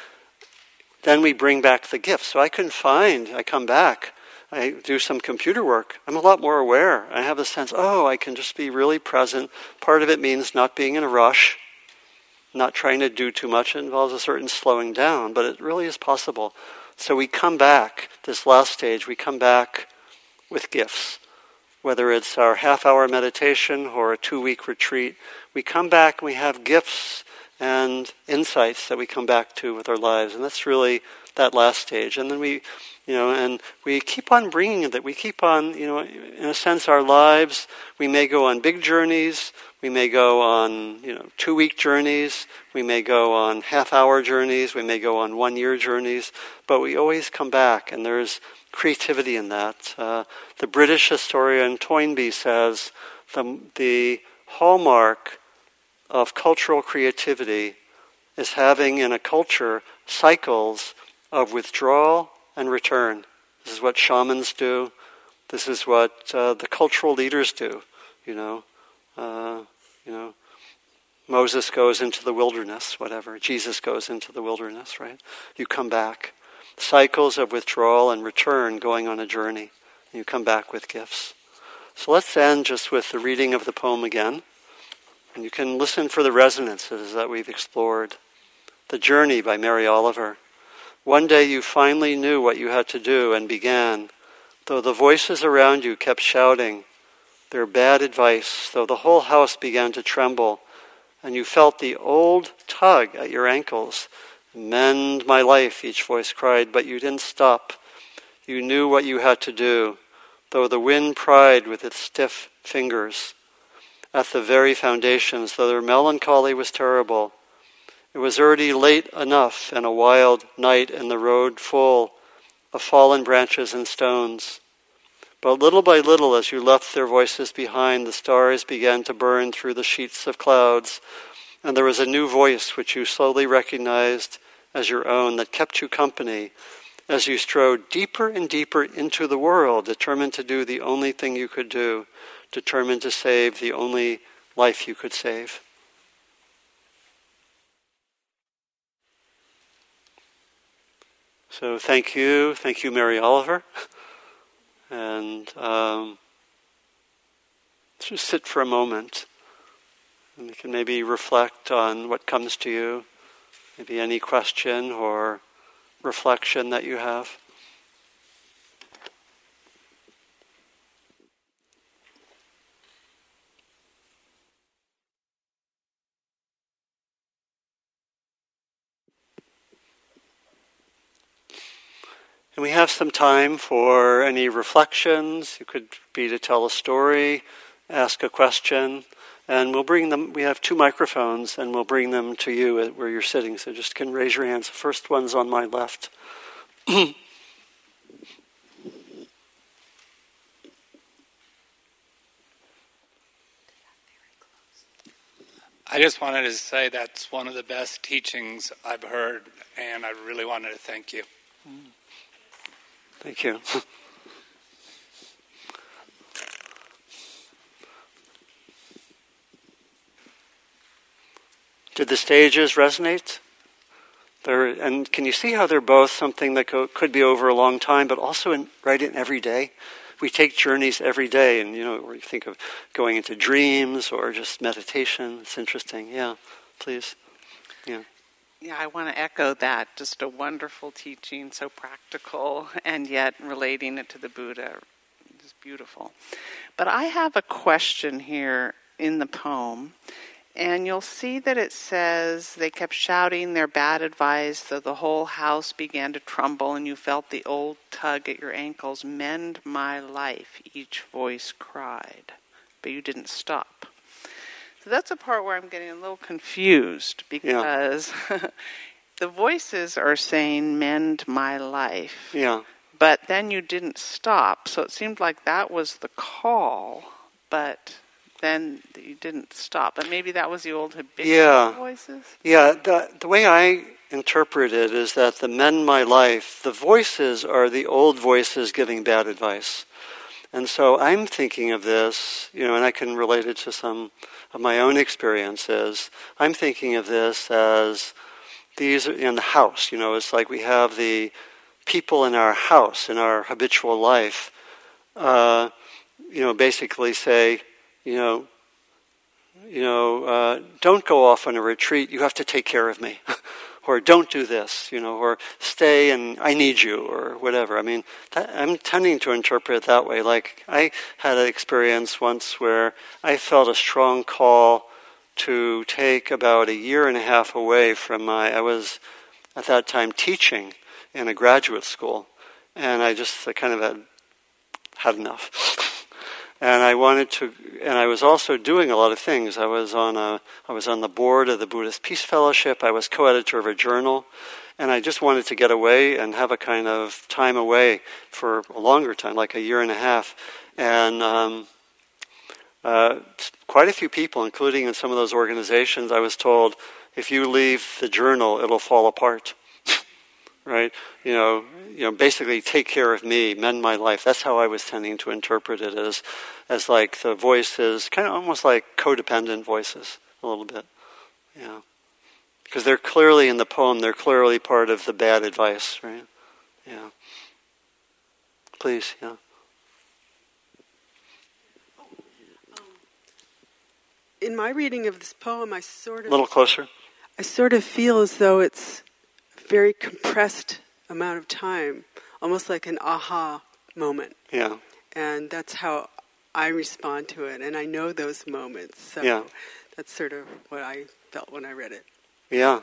then we bring back the gifts. So I can find, I come back, I do some computer work. I'm a lot more aware. I have the sense, oh, I can just be really present. Part of it means not being in a rush, not trying to do too much. It involves a certain slowing down, but it really is possible. So we come back, this last stage, we come back with gifts. Whether it's our half hour meditation or a two week retreat, we come back and we have gifts and insights that we come back to with our lives. And that's really that last stage. And then we, you know, and we keep on bringing that. We keep on, you know, in a sense, our lives, we may go on big journeys. We may go on, you know, two week journeys. We may go on half hour journeys. We may go on one year journeys. But we always come back, and there's creativity in that. Uh, the British historian Toynbee says the, the hallmark of cultural creativity is having in a culture cycles of withdrawal and return. This is what shamans do. This is what uh, the cultural leaders do. You know, uh, you know, Moses goes into the wilderness, whatever. Jesus goes into the wilderness, right? You come back cycles of withdrawal and return going on a journey. You come back with gifts. So let's end just with the reading of the poem again. And you can listen for the resonances that we've explored. The Journey by Mary Oliver. One day you finally knew what you had to do and began, though the voices around you kept shouting their bad advice, though the whole house began to tremble, and you felt the old tug at your ankles Mend my life, each voice cried, but you didn't stop. You knew what you had to do, though the wind pried with its stiff fingers at the very foundations, though their melancholy was terrible. It was already late enough and a wild night and the road full of fallen branches and stones. But little by little, as you left their voices behind, the stars began to burn through the sheets of clouds, and there was a new voice which you slowly recognized as your own that kept you company as you strode deeper and deeper into the world, determined to do the only thing you could do, determined to save the only life you could save. So thank you, thank you, Mary Oliver, and um, just sit for a moment, and you can maybe reflect on what comes to you. Maybe any question or reflection that you have. And we have some time for any reflections. It could be to tell a story, ask a question. And we'll bring them, we have two microphones, and we'll bring them to you where you're sitting. So just can raise your hands. The first one's on my left. I just wanted to say that's one of the best teachings I've heard, and I really wanted to thank you. Mm. Thank you. Did the stages resonate? They're, and can you see how they're both something that go, could be over a long time, but also in, right in every day? We take journeys every day, and you know, you think of going into dreams or just meditation. It's interesting. Yeah, please. Yeah. Yeah, I want to echo that. Just a wonderful teaching, so practical, and yet relating it to the Buddha is beautiful. But I have a question here in the poem, and you'll see that it says they kept shouting their bad advice, though the whole house began to tremble, and you felt the old tug at your ankles. Mend my life, each voice cried. But you didn't stop. So that's a part where I'm getting a little confused because yeah. the voices are saying, mend my life. Yeah. But then you didn't stop. So it seemed like that was the call, but then you didn't stop. But maybe that was the old habitual yeah. voices? Yeah. The, the way I interpret it is that the mend my life, the voices are the old voices giving bad advice. And so I'm thinking of this, you know, and I can relate it to some of my own experiences. I'm thinking of this as these in the house, you know, it's like we have the people in our house, in our habitual life, uh, you know, basically say, you know, you know, uh, don't go off on a retreat. You have to take care of me. or don't do this, you know, or stay and I need you, or whatever. I mean, that, I'm tending to interpret it that way. Like, I had an experience once where I felt a strong call to take about a year and a half away from my, I was at that time teaching in a graduate school, and I just kind of had had enough. and I wanted to, and I was also doing a lot of things. I was on a, I was on the board of the Buddhist Peace Fellowship. I was co-editor of a journal, and I just wanted to get away and have a kind of time away for a longer time, like a year and a half. And um, uh, quite a few people, including in some of those organizations, I was told, if you leave the journal, it'll fall apart right? You know, you know, basically take care of me, mend my life. That's how I was tending to interpret it as, as like the voices, kind of almost like codependent voices, a little bit, yeah. Because they're clearly in the poem, they're clearly part of the bad advice, right? Yeah. Please, yeah. In my reading of this poem, I sort of a little closer. I sort of feel as though it's very compressed amount of time, almost like an aha moment. Yeah. And that's how I respond to it, and I know those moments. So yeah. that's sort of what I felt when I read it. Yeah.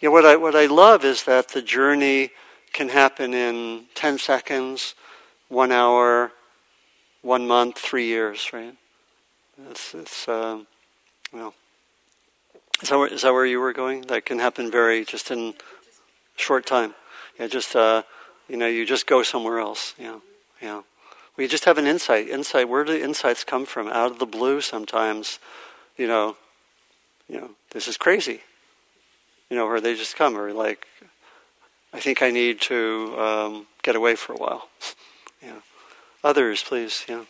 Yeah, what I what I love is that the journey can happen in ten seconds, one hour, one month, three years, right? It's it's um, well is that, that where you were going? That can happen very just in short time. Yeah, just uh, you know, you just go somewhere else. Yeah, yeah. We just have an insight. Insight. Where do the insights come from? Out of the blue, sometimes. You know, you know, this is crazy. You know, or they just come, or like, I think I need to um, get away for a while. yeah. Others, please. Yeah.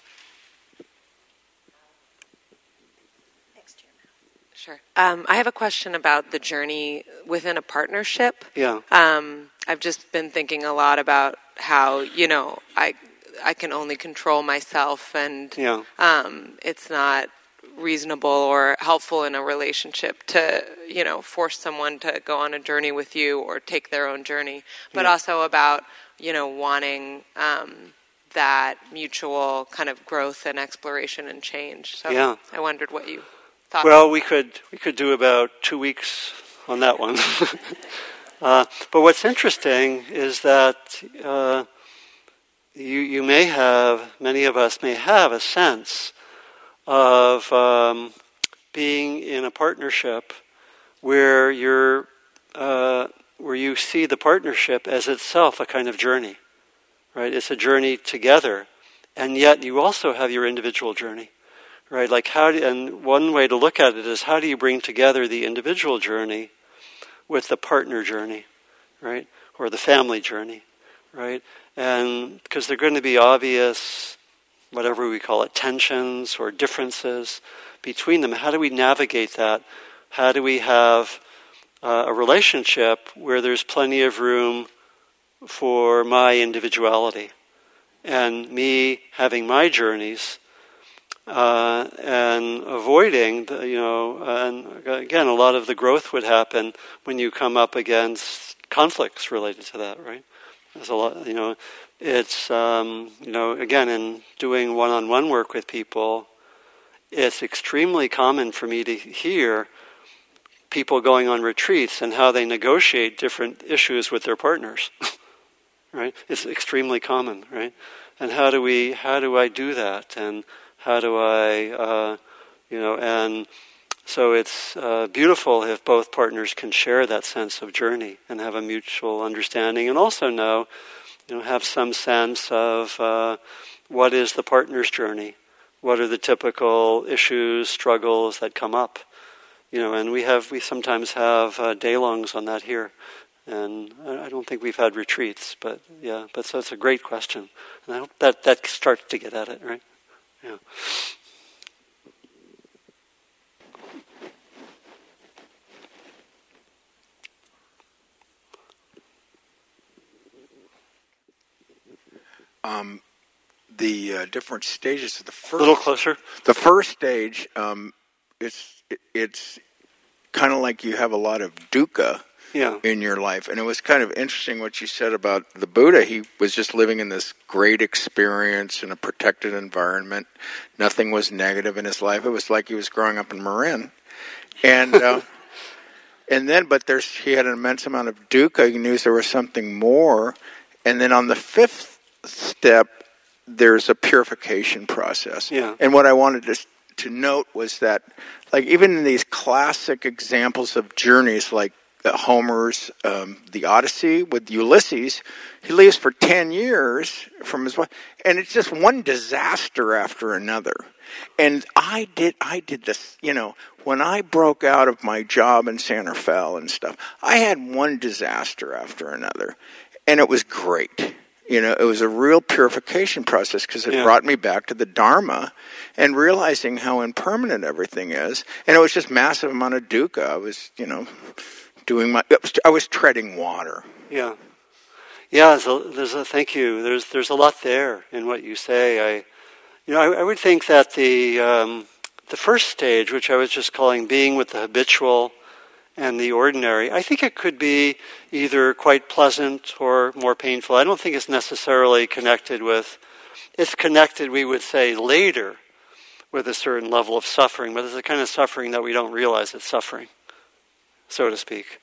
Sure. Um, I have a question about the journey within a partnership. Yeah. Um, I've just been thinking a lot about how you know I I can only control myself, and yeah. um, it's not reasonable or helpful in a relationship to you know force someone to go on a journey with you or take their own journey, but yeah. also about you know wanting um, that mutual kind of growth and exploration and change. So yeah. I wondered what you well, we could we could do about two weeks on that one. uh, but what's interesting is that uh, you you may have many of us may have a sense of um, being in a partnership where you're uh, where you see the partnership as itself a kind of journey, right? It's a journey together, and yet you also have your individual journey right? Like how do, and one way to look at it is how do you bring together the individual journey with the partner journey, right? Or the family journey, right? And because they're going to be obvious, whatever we call it, tensions or differences between them. How do we navigate that? How do we have uh, a relationship where there's plenty of room for my individuality and me having my journeys uh, and avoiding, the, you know, and again, a lot of the growth would happen when you come up against conflicts related to that, right? There's a lot, you know, it's, um, you know, again, in doing one on one work with people, it's extremely common for me to hear people going on retreats and how they negotiate different issues with their partners. right? It's extremely common, right? And how do we, how do I do that? And how do I, uh, you know, and so it's uh, beautiful if both partners can share that sense of journey and have a mutual understanding, and also know, you know, have some sense of uh, what is the partner's journey, what are the typical issues, struggles that come up, you know, and we have we sometimes have uh, day-longs on that here, and I don't think we've had retreats, but yeah, but so it's a great question, and I hope that that starts to get at it, right? Yeah. Um, the uh, different stages of the first. A little closer. The first stage, um, it's it's kind of like you have a lot of dukkha yeah. in your life, and it was kind of interesting what you said about the Buddha. He was just living in this great experience in a protected environment. Nothing was negative in his life. It was like he was growing up in Marin, and. Uh, and then, but there's he had an immense amount of dukkha. He knew there was something more. And then on the fifth step, there's a purification process. Yeah. And what I wanted to to note was that, like even in these classic examples of journeys, like Homer's um, The Odyssey with Ulysses, he leaves for ten years from his wife, and it's just one disaster after another. And I did, I did this, you know, when I broke out of my job in Santa Fe and stuff. I had one disaster after another, and it was great you know, it was a real purification process because it Yeah. brought me back to the Dharma and realizing how impermanent everything is. And it was just massive amount of dukkha. I was, you know, doing my, I was treading water. Yeah, yeah. A, there's a thank you. There's there's a lot there in what you say. I, you know, I, I would think that the um, the first stage, which I was just calling being with the habitual and the ordinary, I think it could be either quite pleasant or more painful. I don't think it's necessarily connected with. It's connected, we would say, later with a certain level of suffering, but it's a kind of suffering that we don't realize it's suffering, so to speak.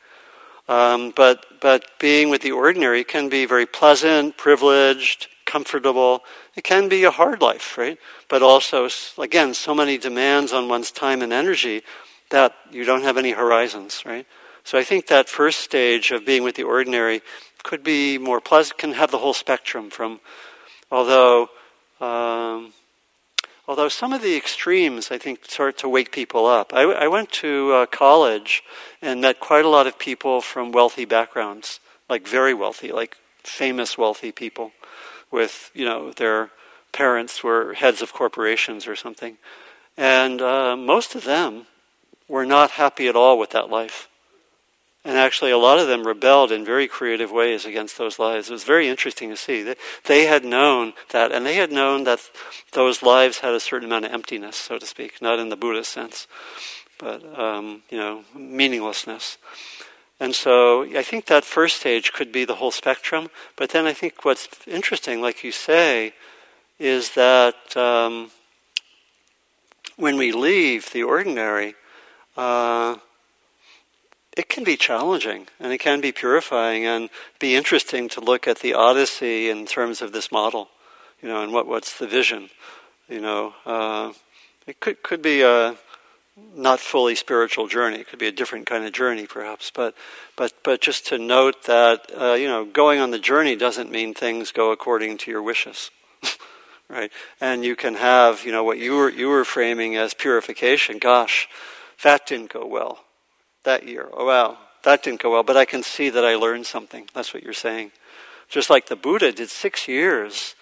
Um, but but being with the ordinary can be very pleasant, privileged, comfortable. It can be a hard life, right? But also, again, so many demands on one's time and energy that you don't have any horizons, right? So I think that first stage of being with the ordinary could be more pleasant, can have the whole spectrum from, although. Um, Although some of the extremes, I think, start to wake people up. I, I went to uh, college and met quite a lot of people from wealthy backgrounds, like very wealthy, like famous wealthy people, with you know their parents were heads of corporations or something, and uh, most of them were not happy at all with that life. And actually, a lot of them rebelled in very creative ways against those lives. It was very interesting to see. They, they had known that, and they had known that those lives had a certain amount of emptiness, so to speak, not in the Buddhist sense, but, um, you know, meaninglessness. And so I think that first stage could be the whole spectrum. But then I think what's interesting, like you say, is that um, when we leave the ordinary, uh, it can be challenging and it can be purifying and be interesting to look at the Odyssey in terms of this model, you know, and what, what's the vision, you know. Uh, it could could be a not fully spiritual journey. It could be a different kind of journey, perhaps. But but but just to note that uh, you know, going on the journey doesn't mean things go according to your wishes. right? And you can have, you know, what you were you were framing as purification. Gosh, that didn't go well that year. Oh wow, that didn't go well, but I can see that I learned something. That's what you're saying. Just like the Buddha did six years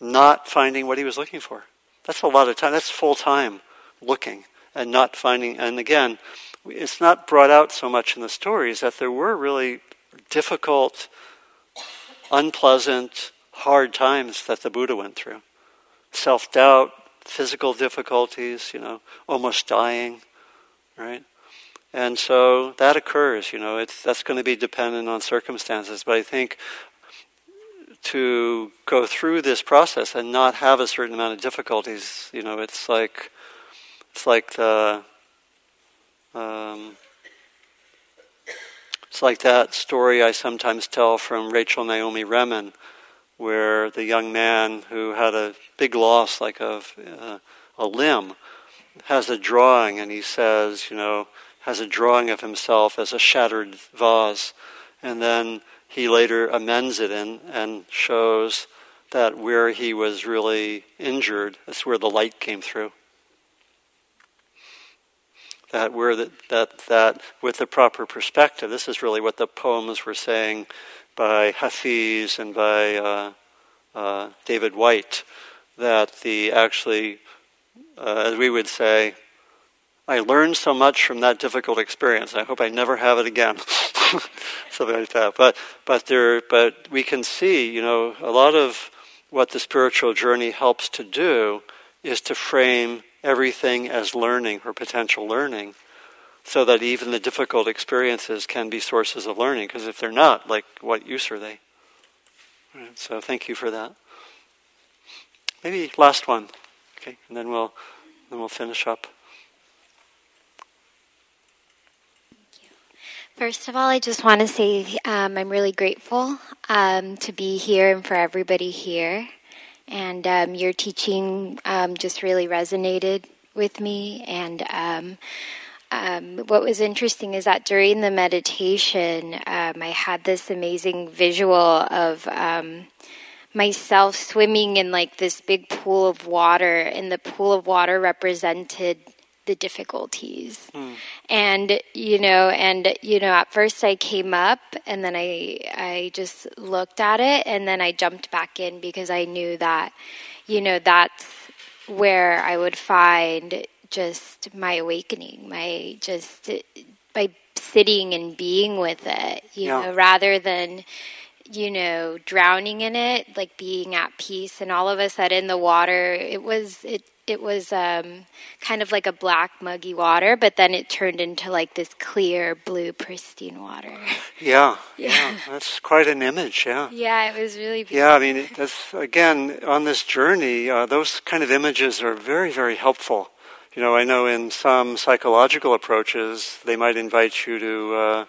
not finding what he was looking for. That's a lot of time. That's full time looking and not finding. And again, it's not brought out so much in the stories that there were really difficult, unpleasant, hard times that the Buddha went through. Self doubt, physical difficulties, you know, almost dying, right? And so that occurs, you know, it's, that's going to be dependent on circumstances. But I think to go through this process and not have a certain amount of difficulties, you know, it's like, it's like the, um, it's like that story I sometimes tell from Rachel Naomi Remen, where the young man who had a big loss, like of uh, a limb, has a drawing, and he says, you know, has a drawing of himself as a shattered vase, and then he later amends it and, and shows that where he was really injured, that's where the light came through. That where that, that that with the proper perspective, this is really what the poems were saying by Hafiz and by uh, uh, David Whyte, that the actually, uh, as we would say, I learned so much from that difficult experience. I hope I never have it again, something like that. But but there, but we can see, you know, a lot of what the spiritual journey helps to do is to frame everything as learning or potential learning so that even the difficult experiences can be sources of learning. Because if they're not like what use are they? Right, so thank you for that. Maybe last one. Okay and then we'll then we'll finish up First of all, I just want to say um, I'm really grateful um, to be here and for everybody here. And um, your teaching um, just really resonated with me. And um, um, what was interesting is that during the meditation, I had this amazing visual of myself swimming in like this big pool of water, and the pool of water represented the difficulties. Mm. And you know, and you know, at first I came up and then I I just looked at it and then I jumped back in because I knew that you know, that's where I would find just my awakening, my just by sitting and being with it, you yeah. know, rather than you know drowning in it, like being at peace. And all of a sudden, the water it was it it was um, kind of like a black muggy water, but then it turned into like this clear blue pristine water. Yeah, yeah, yeah. that's quite an image. Yeah, yeah, it was really. Beautiful. Yeah, I mean, that's again on this journey. Uh, those kind of images are very, very helpful. You know, I know in some psychological approaches they might invite you to, uh,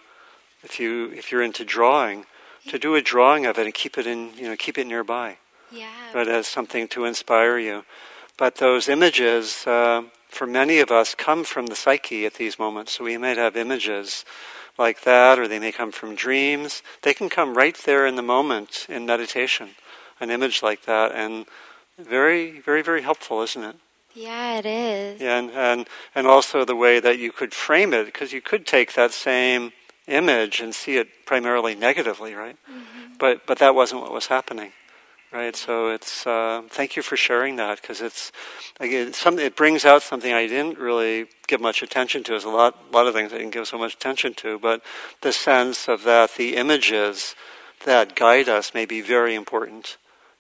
if you if you're into drawing, to do a drawing of it and keep it in, you know, keep it nearby. Yeah. But as something to inspire you. But those images, uh, for many of us, come from the psyche at these moments. So we might have images like that, or they may come from dreams. They can come right there in the moment in meditation, an image like that, and very, very, very helpful, isn't it? Yeah, it is. Yeah, and, and, and also the way that you could frame it, because you could take that same image and see it primarily negatively, right? Mm-hmm. But, but that wasn't what was happening right? So it's uh, thank you for sharing that because it's again something it brings out something I didn't really give much attention to. There's a lot a lot of things I didn't give so much attention to, but the sense of that the images that guide us may be very important.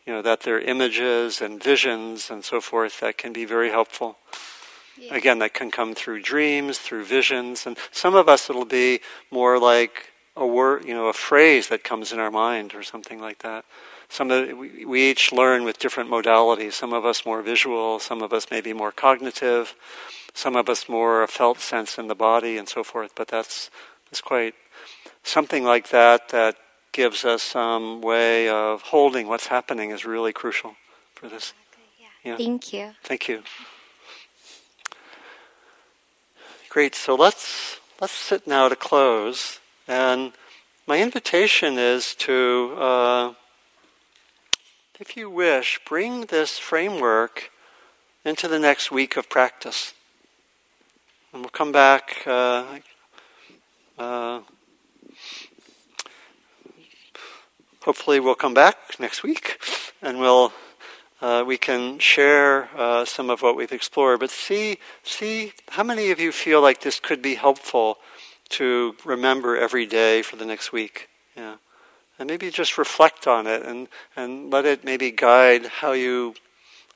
You know that they're images and visions and so forth that can be very helpful. Yeah. Again, that can come through dreams, through visions, and some of us it'll be more like a word, you know, a phrase that comes in our mind or something like that some of we, we each learn with different modalities. Some of us more visual, some of us maybe more cognitive, some of us more a felt sense in the body and so forth. But that's that's quite something like that that gives us some way of holding what's happening is really crucial for this. Yeah. yeah. Thank you. Thank you. Great. So let's let's sit now to close, and my invitation is to. Uh, if you wish, bring this framework into the next week of practice. And we'll come back. Uh, uh, hopefully, we'll come back next week, and we'll uh, we can share uh, some of what we've explored. But see, see how many of you feel like this could be helpful to remember every day for the next week. Yeah and maybe just reflect on it and, and let it maybe guide how you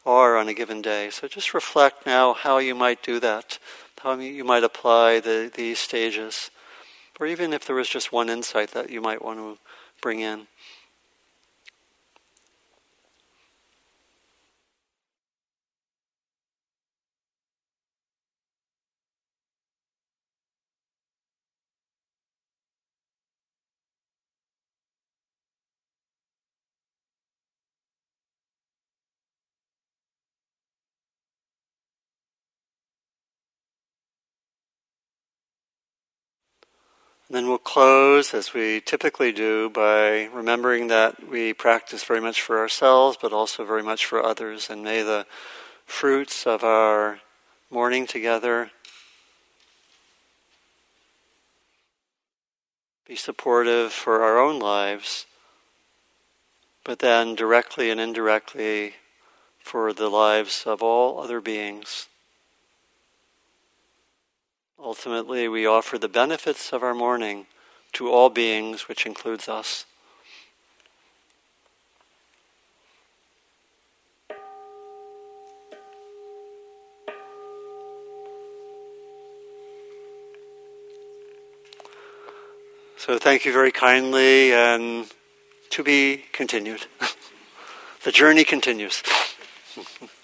are on a given day. So just reflect now how you might do that, how you might apply the, these stages, or even if there was just one insight that you might want to bring in. And then we'll close, as we typically do, by remembering that we practice very much for ourselves, but also very much for others. And may the fruits of our morning together be supportive for our own lives, but then directly and indirectly for the lives of all other beings. Ultimately, we offer the benefits of our morning to all beings, which includes us. So, thank you very kindly, and to be continued. the journey continues.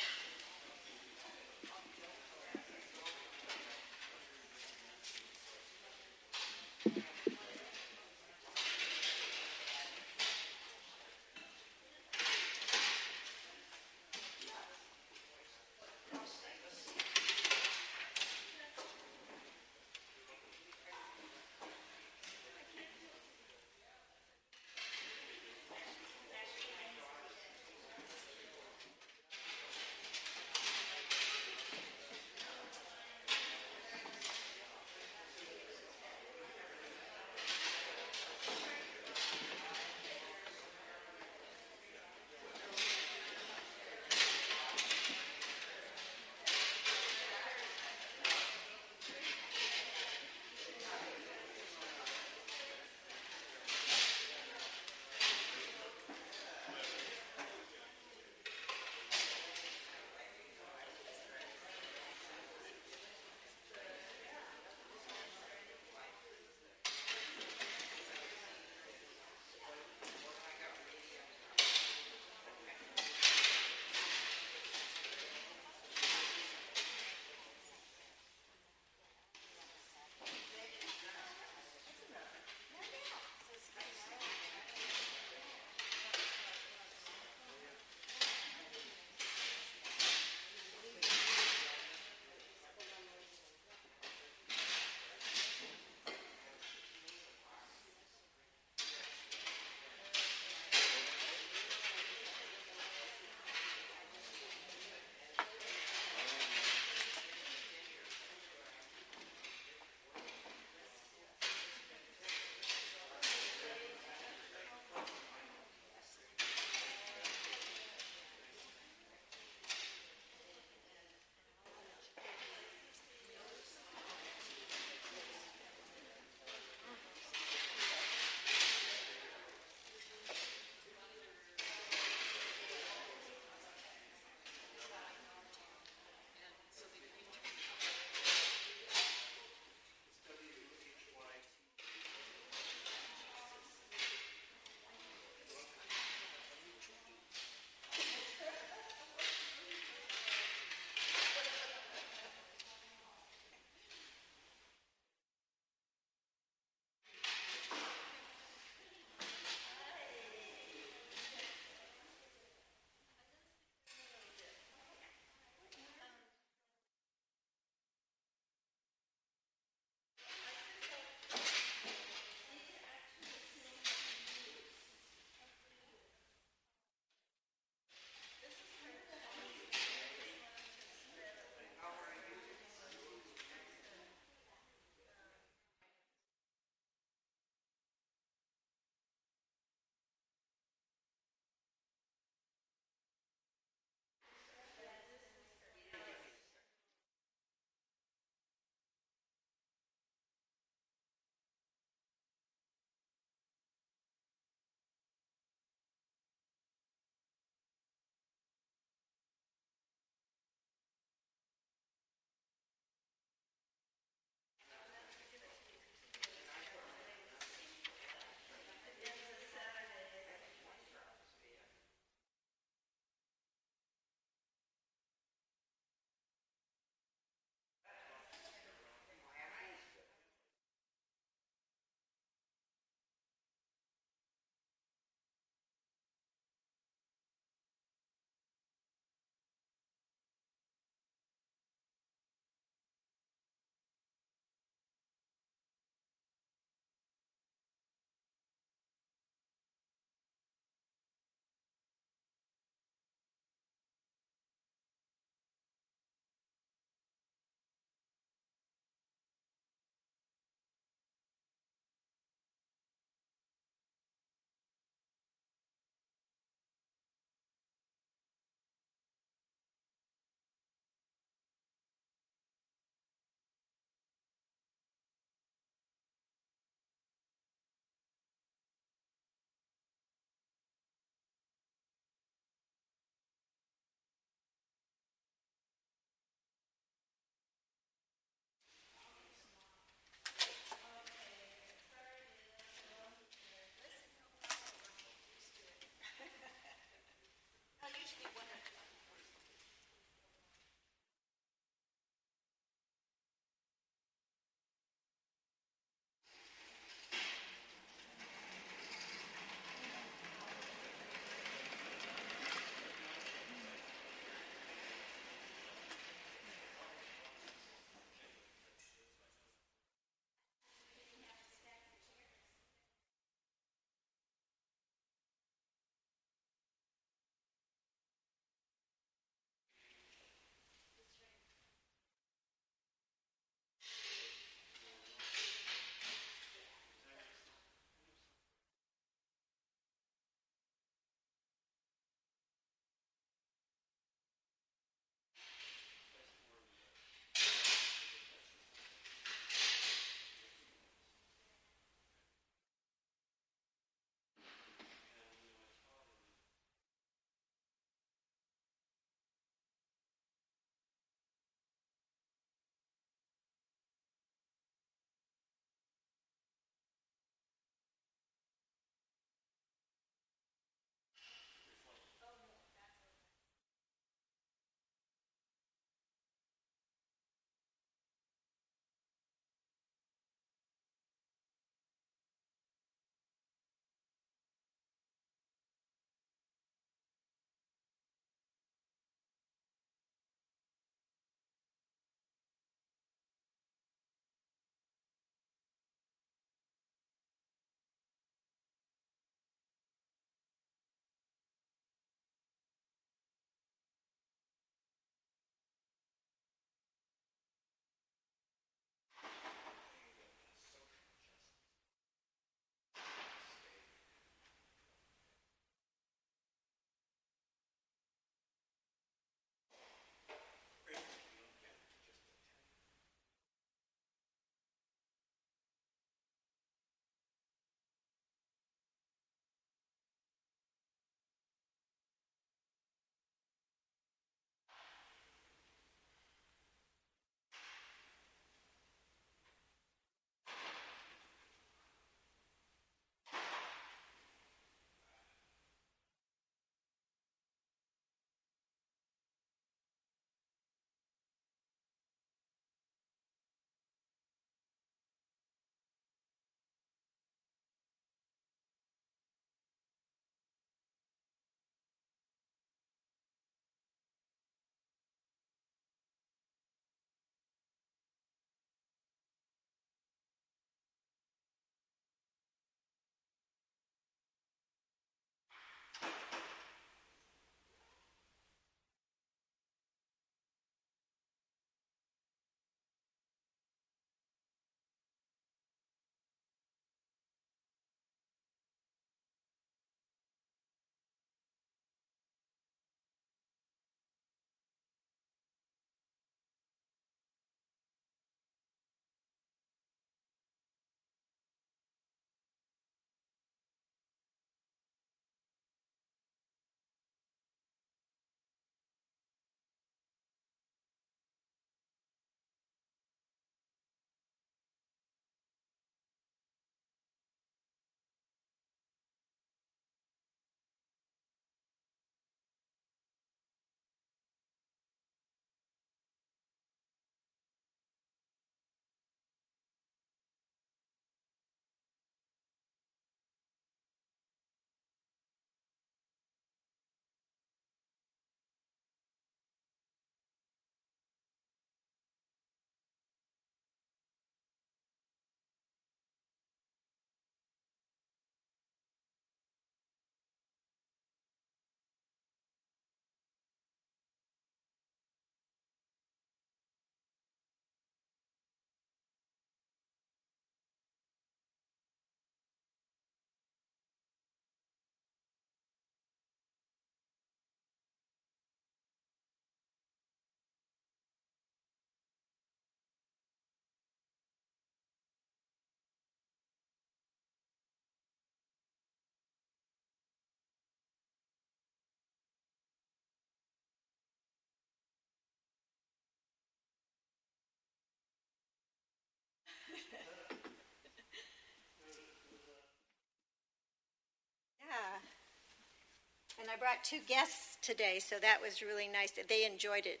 I brought two guests today, so that was really nice. They enjoyed it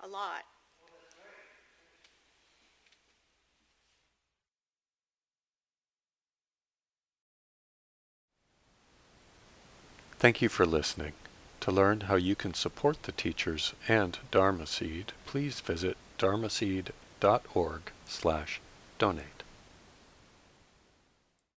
a lot. Thank you for listening. To learn how you can support the teachers and Dharma Seed, please visit dharmaseed.org slash donate.